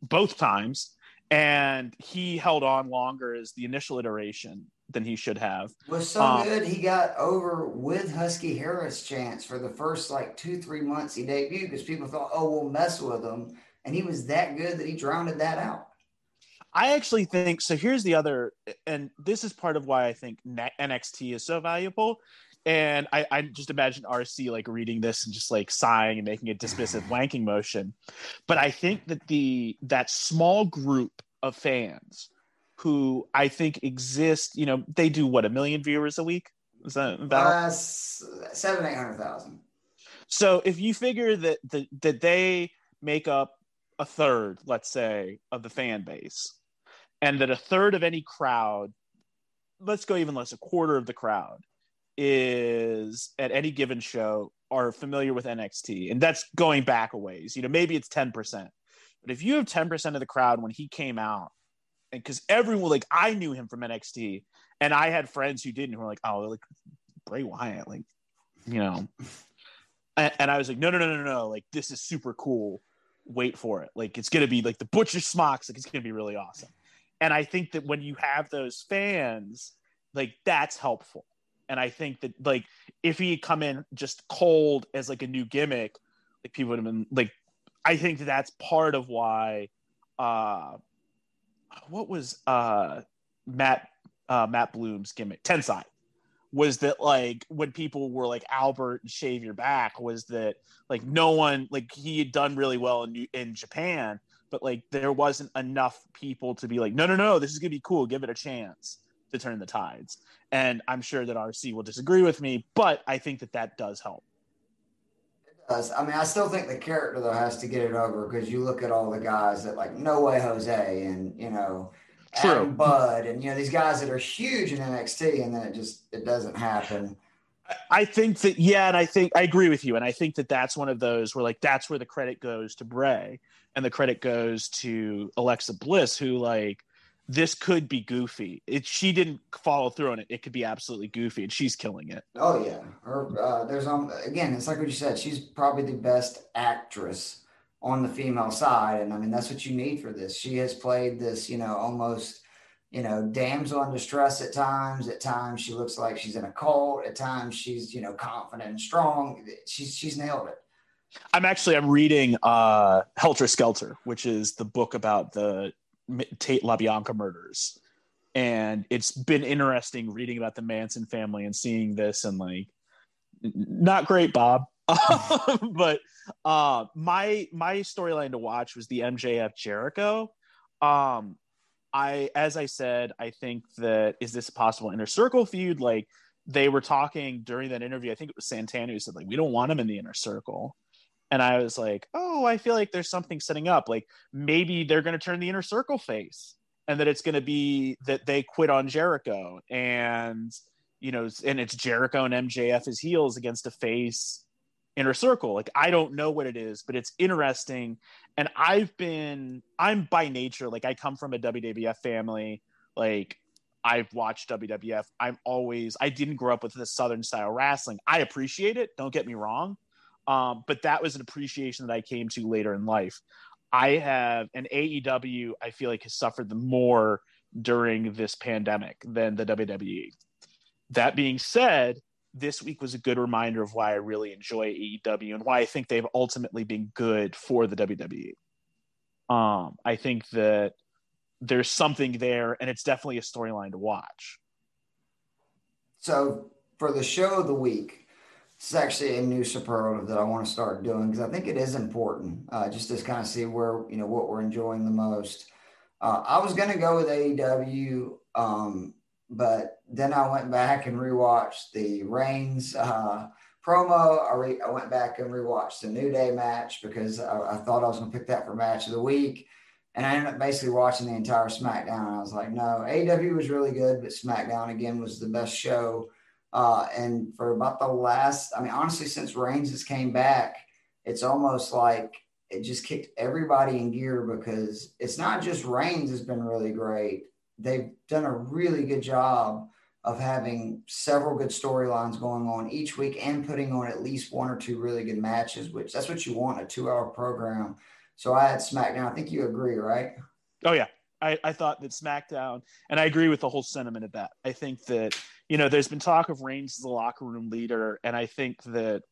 both times, and he held on longer as the initial iteration than he should have. Was so um, good he got over with Husky Harris chance for the first like two three months he debuted because people thought oh we'll mess with him and he was that good that he drowned that out. I actually think so. Here's the other, and this is part of why I think NXT is so valuable. And I, I just imagine RC like reading this and just like sighing and making a dismissive wanking motion. But I think that the that small group of fans who I think exist. You know, they do what a million viewers a week. Is that about uh, seven eight hundred thousand? So if you figure that the, that they make up a third, let's say, of the fan base, and that a third of any crowd, let's go even less, a quarter of the crowd is at any given show are familiar with NXT, and that's going back a ways. You know, maybe it's ten percent, but if you have ten percent of the crowd when he came out because everyone like I knew him from NXT, and I had friends who didn't who were like, oh, like Bray Wyatt, like you know, and, and, I was like, no, no, no, no, no, like this is super cool. Wait for it, like it's gonna be like the butcher smocks, like it's gonna be really awesome. And I think that when you have those fans, like that's helpful. And I think that like if he had come in just cold as like a new gimmick, like people would have been like, I think that that's part of why uh what was uh Matt uh Matt Bloom's gimmick? Tensai was that like when people were like Albert shave your back was that like no one like he had done really well in in Japan but like there wasn't enough people to be like no no no this is gonna be cool. Give it a chance to turn the tides. And I'm sure that RC will disagree with me but I think that that does help I mean, I still think the character though has to get it over because you look at all the guys that like No Way Jose and you know True. Adam Bud and you know these guys that are huge in NXT and then it just it doesn't happen. I think that yeah, and I think I agree with you, and I think that that's one of those where like that's where the credit goes to Bray, and the credit goes to Alexa Bliss, who like this could be goofy. It she didn't follow through on it. It could be absolutely goofy, and she's killing it. Oh yeah, or uh, there's um again, it's like what you said. She's probably the best actress on the female side, and I mean that's what you need for this. She has played this, you know, almost you know, damsel in distress at times. At times, she looks like she's in a cult. At times, she's you know confident and strong. She's she's nailed it. I'm actually I'm reading uh, Helter Skelter, which is the book about the Tate LaBianca murders, and it's been interesting reading about the Manson family and seeing this and like, not great, Bob. but uh, my my storyline to watch was the MJF Jericho. Um, I, as I said, I think that is this a possible inner circle feud? Like they were talking during that interview. I think it was Santana who said like we don't want him in the inner circle, and I was like, oh, I feel like there's something setting up. Like maybe they're going to turn the inner circle face, and that it's going to be that they quit on Jericho, and you know, and it's Jericho and MJF as heels against a face inner circle. Like I don't know what it is, but it's interesting. And I've been I'm by nature like I come from a WWF family. Like I've watched WWF. I'm always I didn't grow up with the Southern style wrestling. I appreciate it. Don't get me wrong. Um, but that was an appreciation that I came to later in life. I have an AEW. I feel like has suffered the more during this pandemic than the WWE. That being said, this week was a good reminder of why I really enjoy AEW and why I think they've ultimately been good for the WWE. Um, I think that there's something there, and it's definitely a storyline to watch. So, for the show of the week, it's actually a new superlative that I want to start doing because I think it is important, uh, just to kind of see where you know what we're enjoying the most. Uh, I was going to go with AEW. Um, but then I went back and rewatched the Reigns uh, promo. I, re- I, went back and rewatched the New Day match because I, I thought I was going to pick that for match of the week. And I ended up basically watching the entire SmackDown. I was like, no, AW was really good, but SmackDown again was the best show. Uh, and for about the last, I mean, honestly, since Reigns has came back, it's almost like it just kicked everybody in gear because it's not just Reigns has been really great they've done a really good job of having several good storylines going on each week and putting on at least one or two really good matches, which that's what you want a two hour program. So I had SmackDown. I think you agree, right? Oh, yeah. I, I thought that SmackDown, and I agree with the whole sentiment of that. I think that, you know, there's been talk of Reigns as the locker room leader, and I think that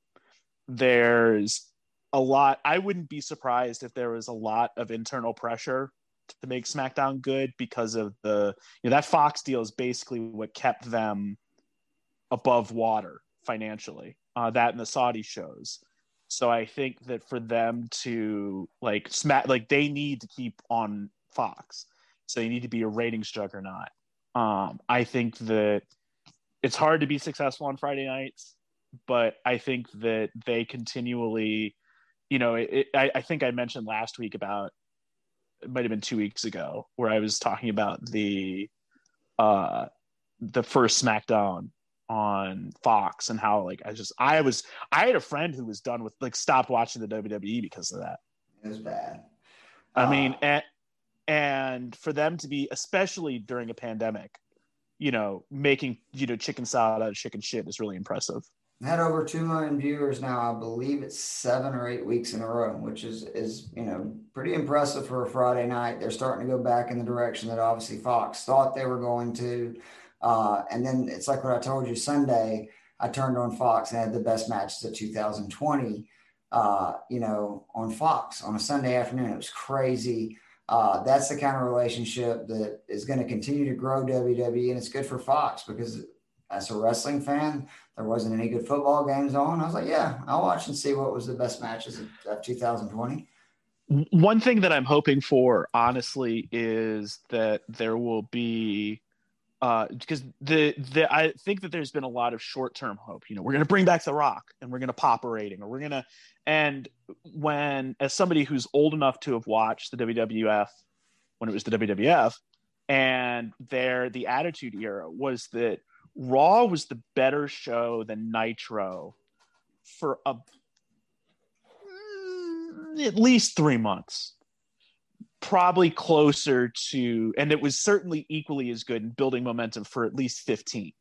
there's a lot. I wouldn't be surprised if there was a lot of internal pressure to make SmackDown good because of the you know that Fox deal is basically what kept them above water financially. Uh, that and the Saudi shows. So I think that for them to like smack like they need to keep on Fox. So they need to be a ratings juggernaut. Um, I think that it's hard to be successful on Friday nights, but I think that they continually, you know, it, it, I, I think I mentioned last week about it might have been two weeks ago where I was talking about the uh the first SmackDown on Fox and how like I just I was I had a friend who was done with like stopped watching the WWE because of that. It was bad. I uh, mean, and and for them to be especially during a pandemic, you know, making you know chicken salad out of chicken shit is really impressive. Had over 2 million viewers now i believe it's seven or eight weeks in a row which is is you know pretty impressive for a friday night. They're starting to go back in the direction that obviously fox thought they were going to. Uh, and then it's like what i told you sunday i turned on fox and had the best matches of 2020 uh, you know on fox on a sunday afternoon. It was crazy uh, that's the kind of relationship that is going to continue to grow WWE, and it's good for Fox because as a wrestling fan, there wasn't any good football games on. I was like, yeah, I'll watch and see what was the best matches of, of 2020. One thing that I'm hoping for, honestly, is that there will be uh, because the the I think that there's been a lot of short term hope. You know, we're going to bring back The Rock and we're going to pop a rating, or we're going to. And when, as somebody who's old enough to have watched the WWF when it was the WWF, and there the Attitude Era was that Raw was the better show than Nitro for a at least three months probably closer to, and it was certainly equally as good in building momentum for at least 15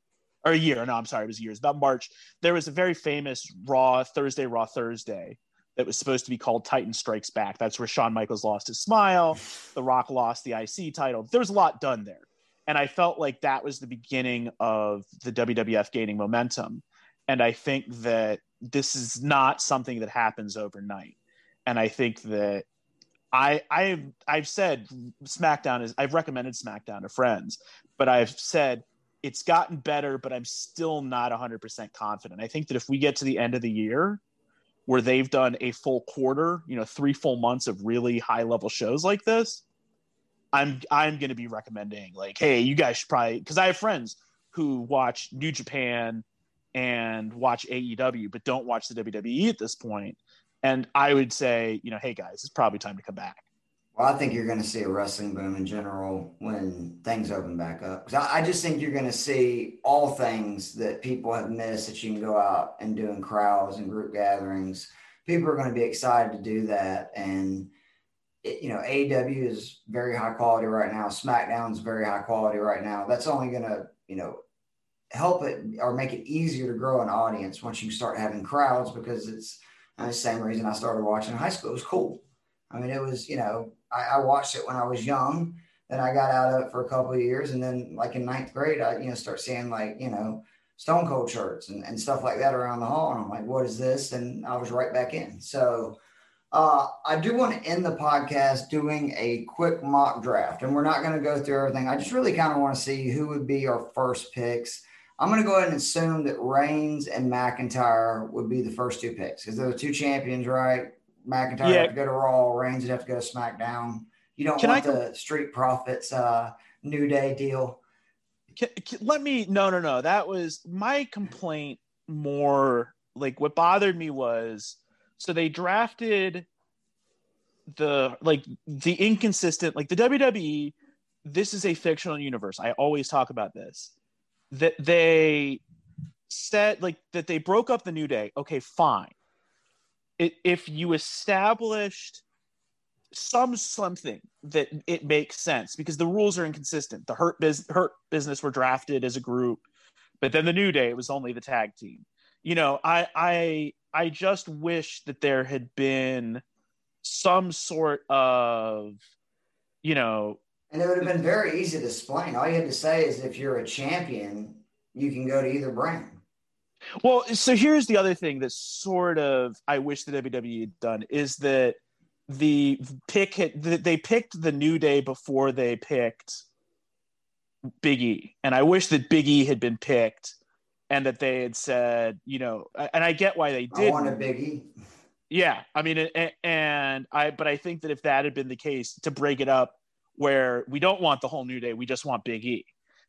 or a year. No, I'm sorry, it was years. About March, there was a very famous Raw Thursday, Raw Thursday that was supposed to be called Titan Strikes Back. That's where Shawn Michaels lost his smile. The Rock lost the IC title. There was a lot done there. And I felt like that was the beginning of the WWF gaining momentum. And I think that this is not something that happens overnight. And I think that I I've I've said SmackDown is I've recommended SmackDown to friends, but I've said it's gotten better, but I'm still not 100% confident. I think that if we get to the end of the year where they've done a full quarter, you know, three full months of really high level shows like this, I'm I'm going to be recommending like, hey, you guys should probably because I have friends who watch New Japan and watch AEW, but don't watch the WWE at this point. And I would say, you know, hey guys, it's probably time to come back. Well, I think you're going to see a wrestling boom in general when things open back up. I, just think you're going to see all things that people have missed that you can go out and do in crowds and group gatherings. People are going to be excited to do that. And, it, you know, AEW is very high quality right now. SmackDown is very high quality right now. That's only going to, you know, help it or make it easier to grow an audience once you start having crowds because it's the same reason I started watching in high school. It was cool. I mean, it was, you know, I, I, watched it when I was young. Then I got out of it for a couple of years. And then, like in ninth grade, I, you know, start seeing like, you know, Stone Cold shirts and, and stuff like that around the hall. And I'm like, what is this? And I was right back in. So, uh, I do want to end the podcast doing a quick mock draft, and we're not going to go through everything. I just really kind of want to see who would be our first picks. I'm going to go ahead and assume that Reigns and McIntyre would be the first two picks because they're the two champions, right? McIntyre yeah. have to go to Raw, Reigns would have to go to SmackDown. You don't Can want I, the Street Profits uh, New Day deal. Can, can, let me no no no. That was my complaint. More like what bothered me was so they drafted the like the inconsistent like the WWE. This is a fictional universe. I always talk about this that they said like that they broke up the new day. Okay fine. It, if you established some something that it makes sense because the rules are inconsistent. The hurt, biz, hurt business were drafted as a group but then the new day it was only the tag team. You know i i i just wish that there had been some sort of you know and it would have been very easy to explain. All you had to say is if you're a champion, you can go to either brand. Well, so here's the other thing that sort of I wish the WWE had done is that the pick hit they picked the New Day before they picked Big E, and I wish that Big E had been picked and that they had said, you know, and I get why they did. I want a Big E. Yeah, I mean, and I, but I think that if that had been the case, to break it up, where we don't want the whole New Day, we just want Big E.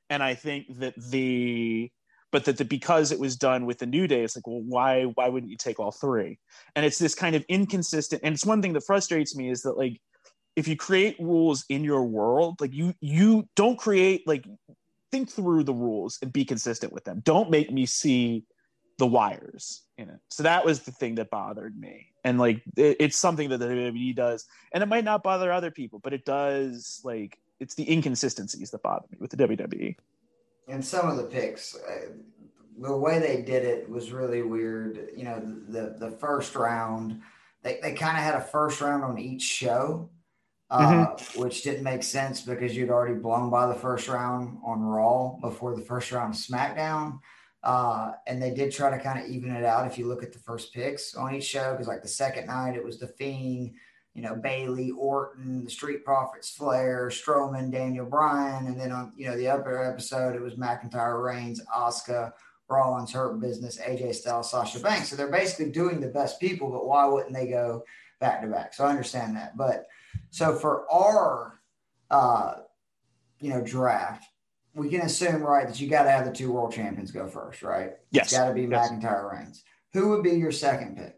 And I think that the but that the, because it was done with the New Day, it's like, well, why why wouldn't you take all three? And it's this kind of inconsistent. And it's one thing that frustrates me is that like if you create rules in your world, like you you don't create like think through the rules and be consistent with them. Don't make me see the wires it. So that was the thing that bothered me and like it, it's something that the WWE does, and it might not bother other people, but it does. Like it's the inconsistencies that bother me with the WWE. And some of the picks, uh, the way they did it was really weird. You know, the the first round, they they kind of had a first round on each show. Uh, mm-hmm. which didn't make sense because you'd already blown by the first round on Raw before the first round of SmackDown. Uh, and they did try to kind of even it out if you look at the first picks on each show, because like the second night it was The Fiend, you know, Bayley, Orton, the Street Profits, Flair, Strowman, Daniel Bryan. And then on, you know, the other episode it was McIntyre, Reigns, Asuka, Rollins, Hurt Business, AJ Styles, Sasha Banks. So they're basically doing the best people, but why wouldn't they go back to back? So I understand that. But so for our, uh, you know, draft, we can assume, right, that you got to have the two world champions go first, right? Yes. It's got to be yes. McIntyre Reigns. Who would be your second pick?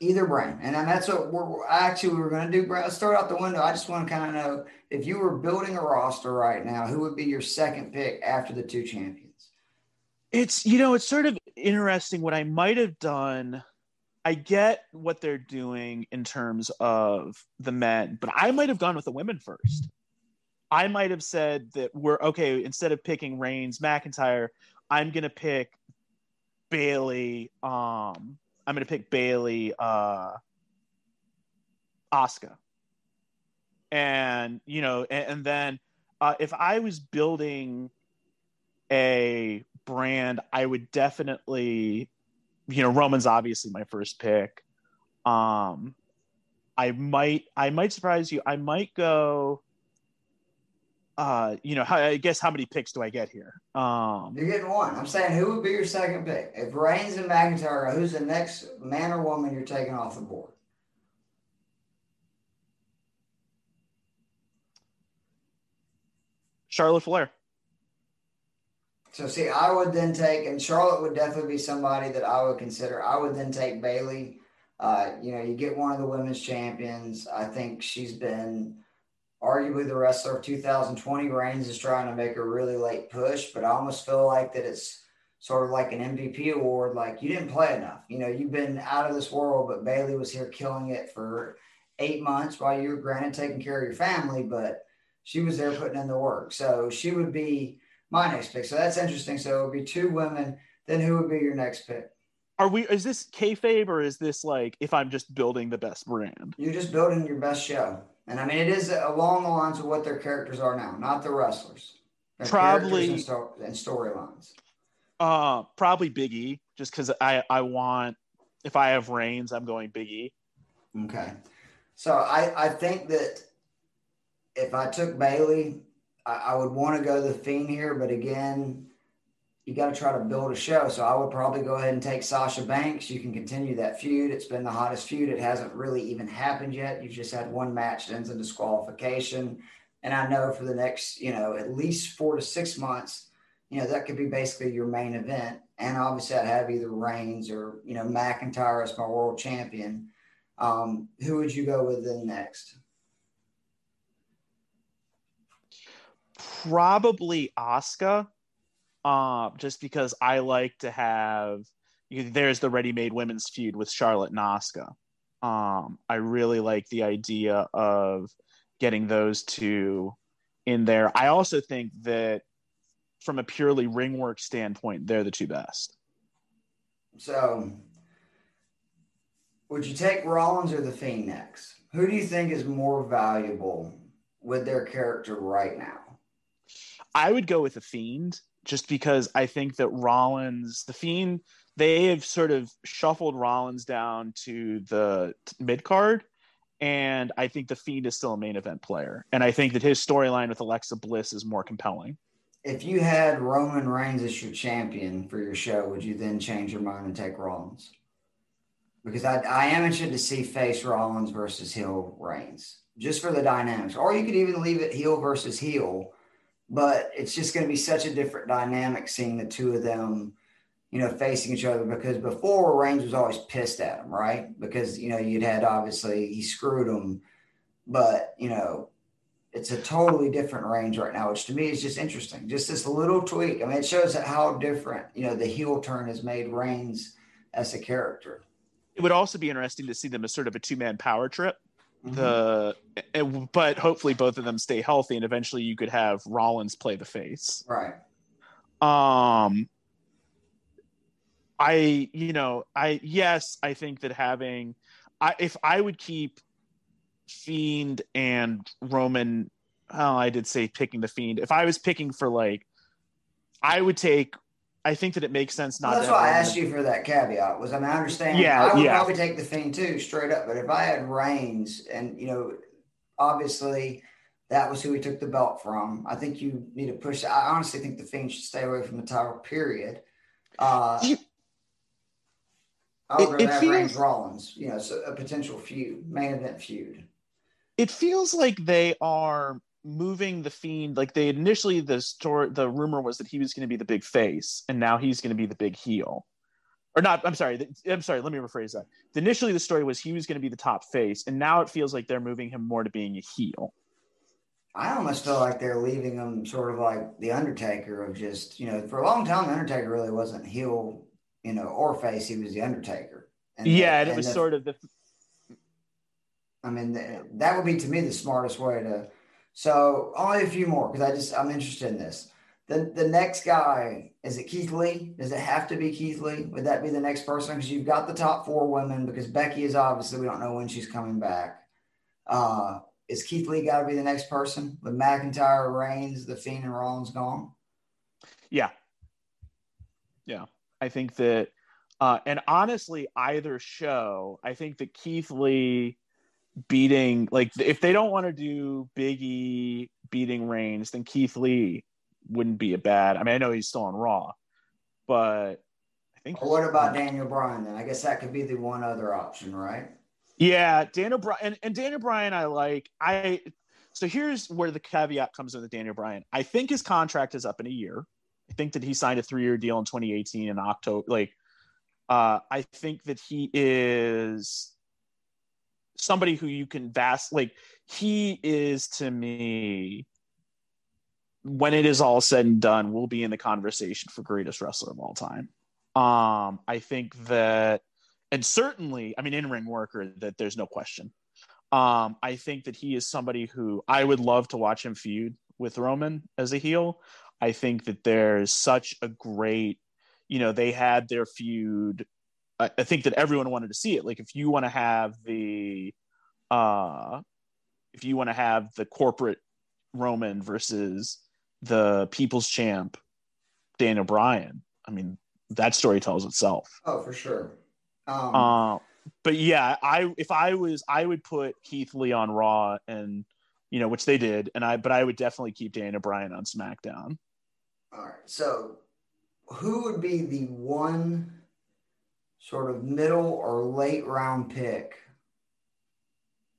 Either brain. And that's what we're actually we are going to do. Let's start out the window. I just want to kind of know if you were building a roster right now, who would be your second pick after the two champions? It's, you know, it's sort of interesting. What I might have done, I get what they're doing in terms of the men, but I might have gone with the women first. I might have said that we're okay, instead of picking Reigns, McIntyre, I'm to pick Bayley. Um, I'm to pick Bayley. uh, Asuka. And, you know, and, and then uh, if I was building a brand, I would definitely, you know, Roman's obviously my first pick. Um, I might, I might surprise you. I might go, uh, you know, how, I guess how many picks do I get here? Um, You're getting one. I'm saying who would be your second pick? If Reigns and McIntyre, who's the next man or woman you're taking off the board? Charlotte Flair. So see, I would then take, and Charlotte would definitely be somebody that I would consider. I would then take Bayley. Uh, you know, you get one of the women's champions. I think she's been arguably the wrestler of 2020. Reigns is trying to make a really late push, but I almost feel like that it's sort of like an MVP award. Like you didn't play enough. You know, you've been out of this world, but Bayley was here killing it for eight months while you were granted taking care of your family, but she was there putting in the work. So she would be my next pick. So that's interesting. So it would be two women. Then who would be your next pick? Are we? Is this kayfabe or is this like if I'm just building the best brand? You're just building your best show, and I mean it is along the lines of what their characters are now, not the wrestlers. Their Probably and, sto- and storylines. Uh, probably Biggie, just because I I want if I have Reigns, I'm going Biggie. Okay, so I I think that if I took Bayley, I, I would want to go the Fiend here, but again, you got to try to build a show. So I would probably go ahead and take Sasha Banks. You can continue that feud. It's been the hottest feud. It hasn't really even happened yet. You've just had one match that ends in disqualification. And I know for the next, you know, at least four to six months, you know, that could be basically your main event. And obviously I'd have either Reigns or, you know, McIntyre as my world champion. Um, who would you go with then next? Probably Asuka uh, just because I like to have. There's the ready-made women's feud with Charlotte and Asuka. Um, I really like the idea of getting those two in there. I also think that from a purely ring work standpoint, they're the two best. So, would you take Rollins or the Fiend next? Who do you think is more valuable with their character right now? I would go with the Fiend just because I think that Rollins, the Fiend, they have sort of shuffled Rollins down to the mid card. And I think the Fiend is still a main event player. And I think that his storyline with Alexa Bliss is more compelling. If you had Roman Reigns as your champion for your show, would you then change your mind and take Rollins? Because I, I am interested to see face Rollins versus heel Reigns, just for the dynamics. Or you could even leave it heel versus heel but it's just going to be such a different dynamic seeing the two of them, you know, facing each other because before Reigns was always pissed at him, right? Because, you know, you'd had obviously he screwed him, but, you know, it's a totally different range right now, which to me is just interesting. Just this little tweak. I mean, it shows how different, you know, the heel turn has made Reigns as a character. It would also be interesting to see them as sort of a two man power trip. The it, but hopefully both of them stay healthy and eventually you could have Rollins play the face. Right. Um I you know, I yes, I think that having I if I would keep Fiend and Roman oh, I did say picking the Fiend. If I was picking for like I would take I think that it makes sense not. Well, that's why I asked you for that caveat. Was I mean, I understand. Yeah, I would yeah. probably take the thing too, straight up. But if I had Reigns, and you know, obviously that was who he took the belt from. I think you need to push. I honestly think the Fiend should stay away from the title. Period. Uh, You- I would it- rather it have feels- Reigns Rollins. You know, so a potential feud, main event feud. it feels like they are moving the fiend like they initially the story the rumor was that he was going to be the big face and now he's going to be the big heel or not i'm sorry i'm sorry let me rephrase that initially the story was he was going to be the top face and now it feels like they're moving him more to being a heel I almost feel like they're leaving him sort of like the Undertaker of just, you know, for a long time, the Undertaker really wasn't heel, you know, or face. He was the Undertaker. And yeah, the, and it was the, sort of the. I mean, the, that would be to me the smartest way to. So only a few more because I just I'm interested in this. The the next guy is it Keith Lee? Does it have to be Keith Lee? Would that be the next person? Because you've got the top four women. Because Becky is obviously we don't know when she's coming back. Uh, is Keith Lee got to be the next person with McIntyre, Reigns, the Fiend, and Rollins gone? Yeah, yeah. I think that, uh, and honestly, either show, I think that Keith Lee beating, like, if they don't want to do Biggie beating Reigns, then Keith Lee wouldn't be a bad. I mean, I know he's still on Raw, but I think. What about Daniel Bryan then? I guess that could be the one other option, right? Yeah, Daniel Bryan and, and Daniel Bryan, I like. I so here's where the caveat comes in with Daniel Bryan. I think his contract is up in a year. I think that he signed a three year deal in 2018 in October. Like, uh, I think that he is somebody who you can vast like he is to me when it is all said and done will be in the conversation for greatest wrestler of all time um i think that and certainly, I mean, in ring worker, that there's no question. Um, I think that he is somebody who I would love to watch him feud with Roman as a heel. I think that there's such a great, you know, they had their feud. I, I think that everyone wanted to see it. Like, if you want to have the, uh, if you want to have the corporate Roman versus the people's champ, Daniel Bryan, I mean, that story tells itself. Oh, for sure. Um, uh, but yeah, I if I was, I would put Keith Lee on Raw, and you know, which they did, and I, but I would definitely keep Daniel Bryan on SmackDown. All right, so who would be the one sort of middle or late round pick?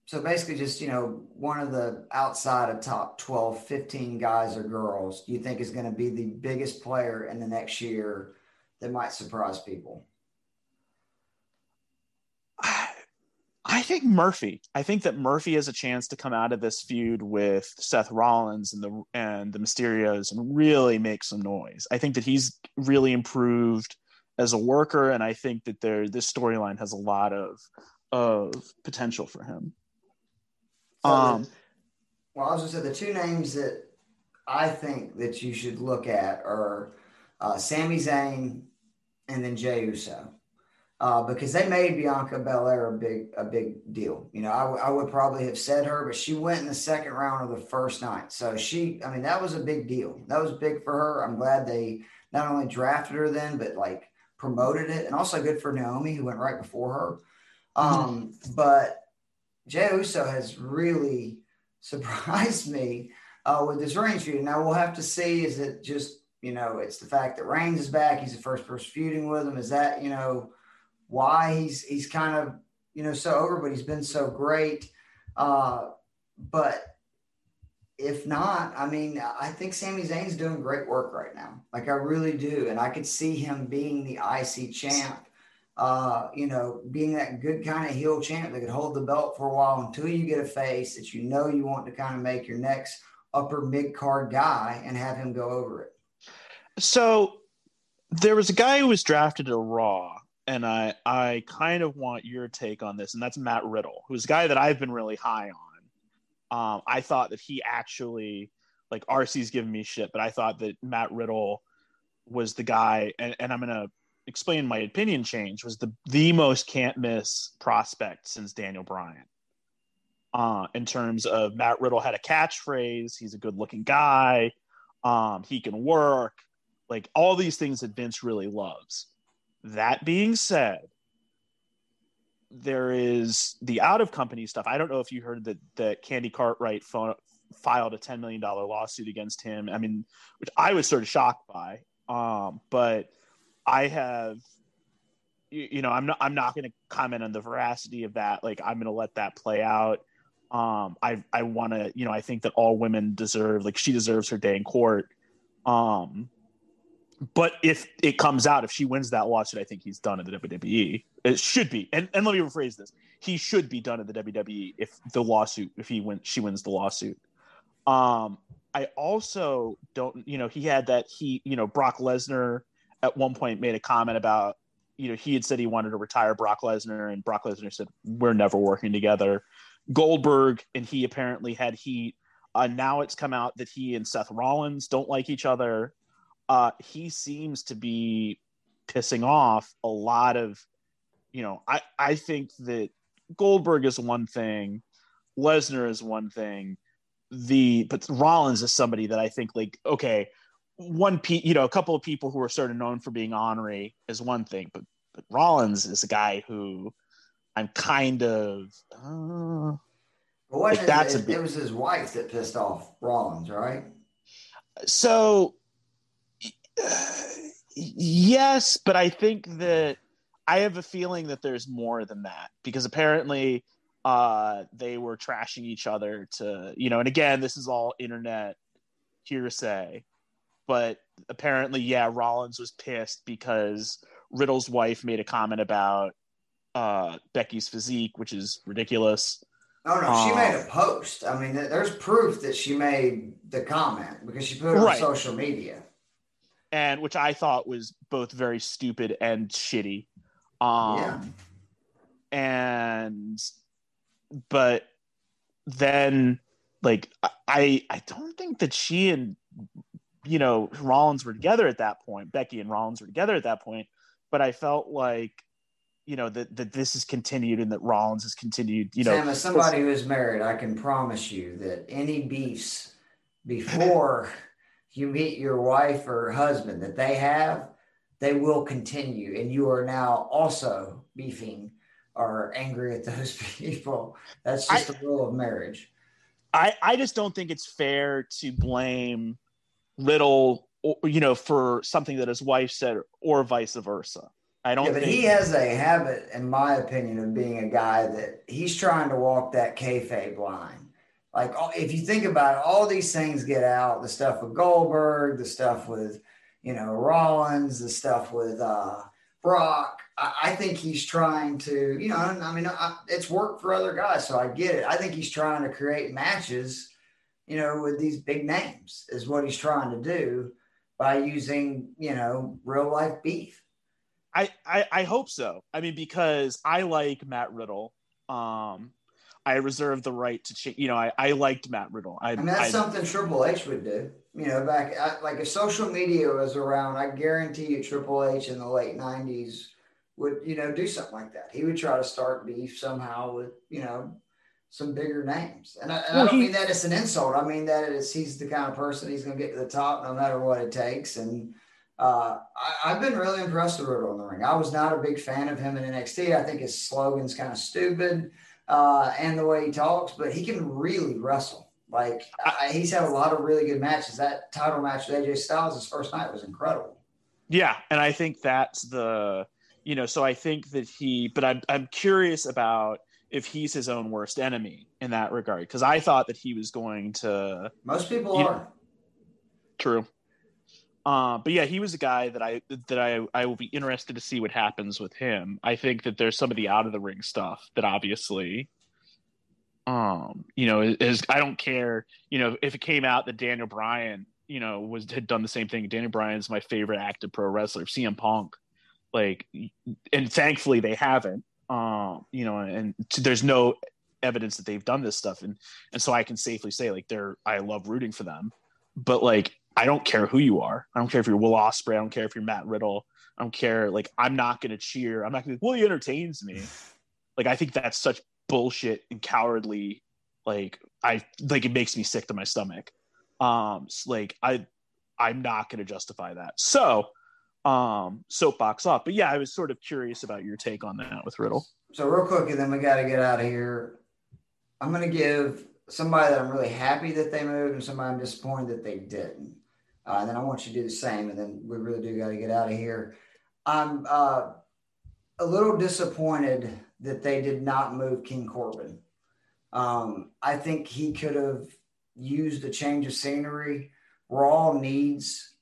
So basically, just you know, one of the outside of top 12, 15 guys or girls, do you think is going to be the biggest player in the next year that might surprise people? I think Murphy. I think that Murphy has a chance to come out of this feud with Seth Rollins and the and the Mysterios and really make some noise. I think that he's really improved as a worker, and I think that there this storyline has a lot of of potential for him. Um, well, I was gonna say the two names that I think that you should look at are uh, Sami Zayn and then Jey Uso uh, because they made Bianca Belair a big a big deal. You know, I, w- I would probably have said her, but she went in the second round of the first night. So she, I mean, that was a big deal. That was big for her. I'm glad they not only drafted her then, but like promoted it, and also good for Naomi who went right before her. Um, mm-hmm. But Jey Uso has really surprised me uh, with this Reigns feud. Now we'll have to see. Is it just you know, it's the fact that Reigns is back. He's the first person feuding with him. Is that you know? why he's he's kind of you know so over, but he's been so great. Uh, but if not, I mean, I think Sami Zayn's doing great work right now. Like I really do, and I could see him being the IC champ. Uh, you know, being that good kind of heel champ that could hold the belt for a while until you get a face that you know you want to kind of make your next upper mid card guy and have him go over it. So there was a guy who was drafted to Raw and I I kind of want your take on this, and that's Matt Riddle, who's a guy that I've been really high on. Um, I thought that he actually like RC's giving me shit, but I thought that Matt Riddle was the guy, and, and I'm gonna explain my opinion change was the the most can't miss prospect since Daniel Bryan. Uh, in terms of Matt Riddle had a catchphrase, he's a good looking guy, um, he can work, like all these things that Vince really loves. That being said, there is the out of company stuff. I don't know if you heard that that Candy Cartwright filed a $10 million lawsuit against him. I mean, which I was sort of shocked by. Um, but I have, you, you know, I'm not, I'm not going to comment on the veracity of that. Like, I'm going to let that play out. Um, I I want to, you know, I think that all women deserve, like, she deserves her day in court. Um, but if it comes out, if she wins that lawsuit, I think he's done in the WWE. It should be, and and let me rephrase this: he should be done in the WWE if the lawsuit, if he wins, she wins the lawsuit. Um, I also don't, you know, he had that he, you know, Brock Lesnar at one point made a comment about, you know, he had said he wanted to retire Brock Lesnar, and Brock Lesnar said, We're never working together. Goldberg and he apparently had heat. Uh, now it's come out that he and Seth Rollins don't like each other. Uh, he seems to be pissing off a lot of, you know, I, I think that Goldberg is one thing, Lesnar is one thing the but Rollins is somebody that I think like okay, one pe you know a couple of people who are sort of known for being ornery is one thing, but but Rollins is a guy who I'm kind of. Uh, like that's it, a it was his wife that pissed off Rollins, right? So, yes, but I think that I have a feeling that there's more than that because apparently uh, they were trashing each other to, you know, and again, this is all internet hearsay, but apparently, yeah, Rollins was pissed because Riddle's wife made a comment about uh, Becky's physique, which is ridiculous. Oh no, she um, made a post. I mean, there's proof that she made the comment because she put it right. on social media, and which I thought was both very stupid and shitty. Um, yeah. And but then like I I don't think that she and you know Rollins were together at that point. Becky and Rollins were together at that point, but I felt like you know that that this has continued and that Rollins has continued. You know, Sam, as somebody who is married, I can promise you that any beefs before you meet your wife or husband that they have, they will continue, and you are now also beefing or angry at those people. That's just I, the rule of marriage. I, I just don't think it's fair to blame Riddle, you know, for something that his wife said, or vice versa. I don't. Yeah, but think... he has a habit, in my opinion, of being a guy that he's trying to walk that kayfabe line. Like, if you think about it, all these things get out: the stuff with Goldberg, the stuff with, you know, Rollins, the stuff with uh, Brock. I, think he's trying to, you know, I mean, I, it's worked for other guys, so I get it. I think he's trying to create matches, you know, with these big names, is what he's trying to do by using, you know, real life beef. I, I, I hope so. I mean, because I like Matt Riddle. Um, I reserve the right to change. You know, I, I liked Matt Riddle. I, I mean, that's I, something Triple H would do. You know, back I, like if social media was around, I guarantee you Triple H in the late '90s would you know do something like that. He would try to start beef somehow with you know some bigger names. And I, and well, I don't he, mean that it's an insult. I mean that it's he's the kind of person he's going to get to the top no matter what it takes. And uh, I, have been really impressed with Riddle in the ring. I was not a big fan of him in NXT. I think his slogan's kind of stupid uh, and the way he talks, but he can really wrestle. Like I, he's had a lot of really good matches. That title match with AJ Styles his first night was incredible. Yeah, and I think that's the you know. So I think that he, but I'm I'm curious about if he's his own worst enemy in that regard because I thought that he was going to. Most people are. Know, true. Uh, but yeah, he was a guy that I that I I will be interested to see what happens with him. I think that there's some of the out of the ring stuff that obviously, um, you know, is I don't care. You know, if it came out that Daniel Bryan, you know, was had done the same thing. Daniel Bryan's my favorite active pro wrestler. CM Punk, like, and thankfully they haven't. Um, you know, and there's no evidence that they've done this stuff, and and so I can safely say like they're I love rooting for them, but like I don't care who you are. I don't care if you're Will Ospreay. I don't care if you're Matt Riddle. I don't care. Like, I'm not going to cheer. I'm not going to, well, he entertains me. Like, I think that's such bullshit and cowardly. Like, I, like, it makes me sick to my stomach. Um, so, like, I, I'm not going to justify that. So, um, soapbox off. But yeah, I was sort of curious about your take on that with Riddle. So, real quick, and then we got to get out of here. I'm going to give somebody that I'm really happy that they moved and somebody I'm disappointed that they didn't. Uh, and then I want you to do the same. And then we really do got to get out of here. I'm uh, a little disappointed that they did not move King Corbin. Um, I think he could have used a change of scenery. Raw needs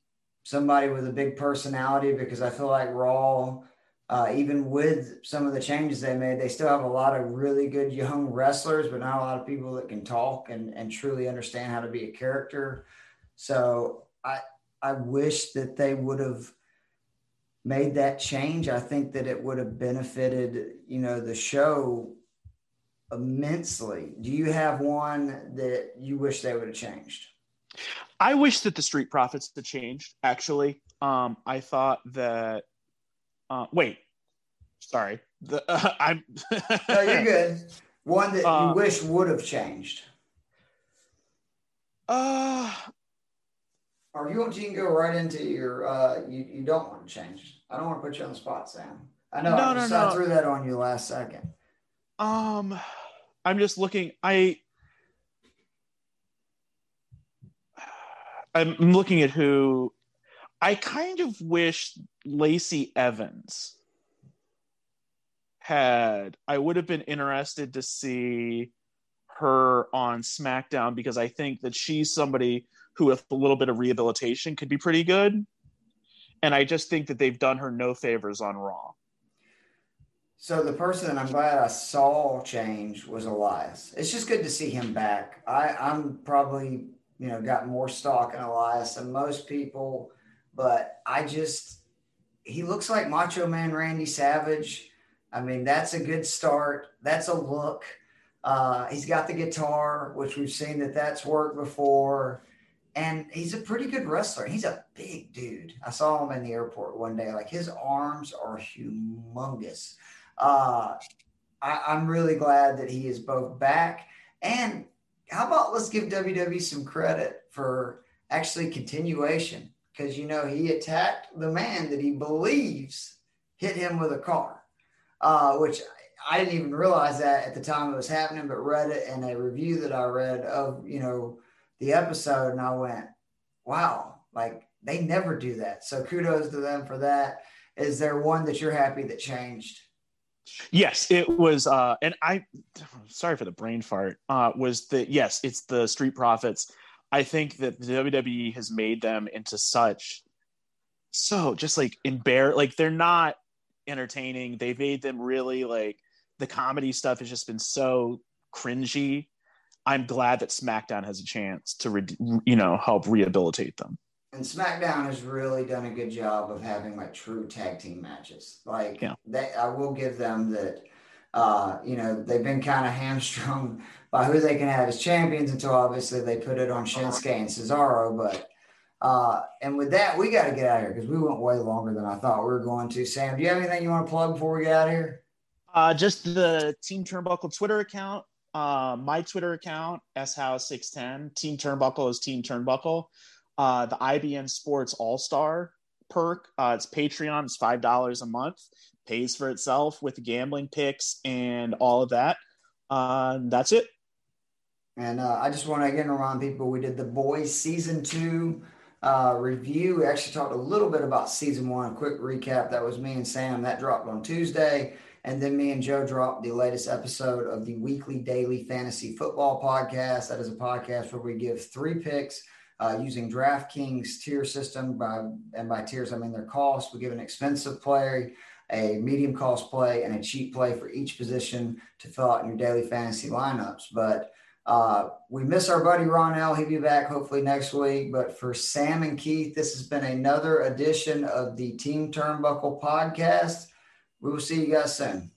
somebody with a big personality because I feel like Raw, uh, even with some of the changes they made, they still have a lot of really good young wrestlers, but not a lot of people that can talk and, and truly understand how to be a character. So I I wish that they would have made that change. I think that it would have benefited, you know, the show immensely. Do you have one that you wish they would have changed? I wish that the Street Profits had changed. Actually, um, I thought that. Uh, wait, sorry. The, uh, I'm. no, you're good. One that you wish would have changed. Uh, or if you want you can go right into your uh you, you don't want to change. I don't want to put you on the spot, Sam. I know no, I, just, no, no. I threw that on you last second. Um I'm just looking I I'm looking at who I kind of wish Lacey Evans had I would have been interested to see her on SmackDown because I think that she's somebody who with a little bit of rehabilitation could be pretty good. And I just think that they've done her no favors on Raw. So the person I'm glad I saw change was Elias. It's just good to see him back. I, I'm probably, you know, got more stock in Elias than most people, but I just he looks like Macho Man Randy Savage. I mean, that's a good start. That's a look. Uh, he's got the guitar, which we've seen that that's worked before and he's a pretty good wrestler. He's a big dude. I saw him in the airport one day. Like his arms are humongous. Uh, I, I'm really glad that he is both back. And how about let's give WWE some credit for actually continuation? Because you know he attacked the man that he believes hit him with a car, uh, which I didn't even realize that at the time it was happening, but read it in a review that I read of you know the episode and I went, wow, like they never do that. So kudos to them for that. Is there one that you're happy that changed? Yes, it was. Uh, and I, sorry for the brain fart. Uh, was that yes, it's the Street Profits. I think that the WWE has made them into such, so just like embar, like they're not entertaining. They've made them really like the comedy stuff has just been so cringy I'm glad that SmackDown has a chance to, re- you know, help rehabilitate them. And SmackDown has really done a good job of having like true tag team matches. Like, yeah. they, I will give them that. Uh, you know, they've been kind of hamstrung by who they can have as champions until obviously they put it on Shinsuke and Cesaro. But uh, and with that, we got to get out of here because we went way longer than I thought we were going to. Sam, do you have anything you want to plug before we get out of here? Uh, just the Team Turnbuckle Twitter account uh, my Twitter account, shouse610. Team Turnbuckle is Team Turnbuckle. Uh, the IBN Sports All Star perk, uh, it's Patreon. It's five dollars a month. Pays for itself with gambling picks and all of that. Uh, that's it. And uh, I just want to again remind people we did the boys season two uh, review. We actually talked a little bit about season one. A quick recap. That was me and Sam. That dropped on Tuesday. And then me and Joe dropped the latest episode of the weekly daily fantasy football podcast. That is a podcast where we give three picks uh, using DraftKings tier system. By and by tiers, I mean their cost. We give an expensive play, a medium cost play, and a cheap play for each position to fill out in your daily fantasy lineups. But uh, we miss our buddy Ronell. He'll be back hopefully next week. But for Sam and Keith, this has been another edition of the Team Turnbuckle podcast. We will see you guys soon.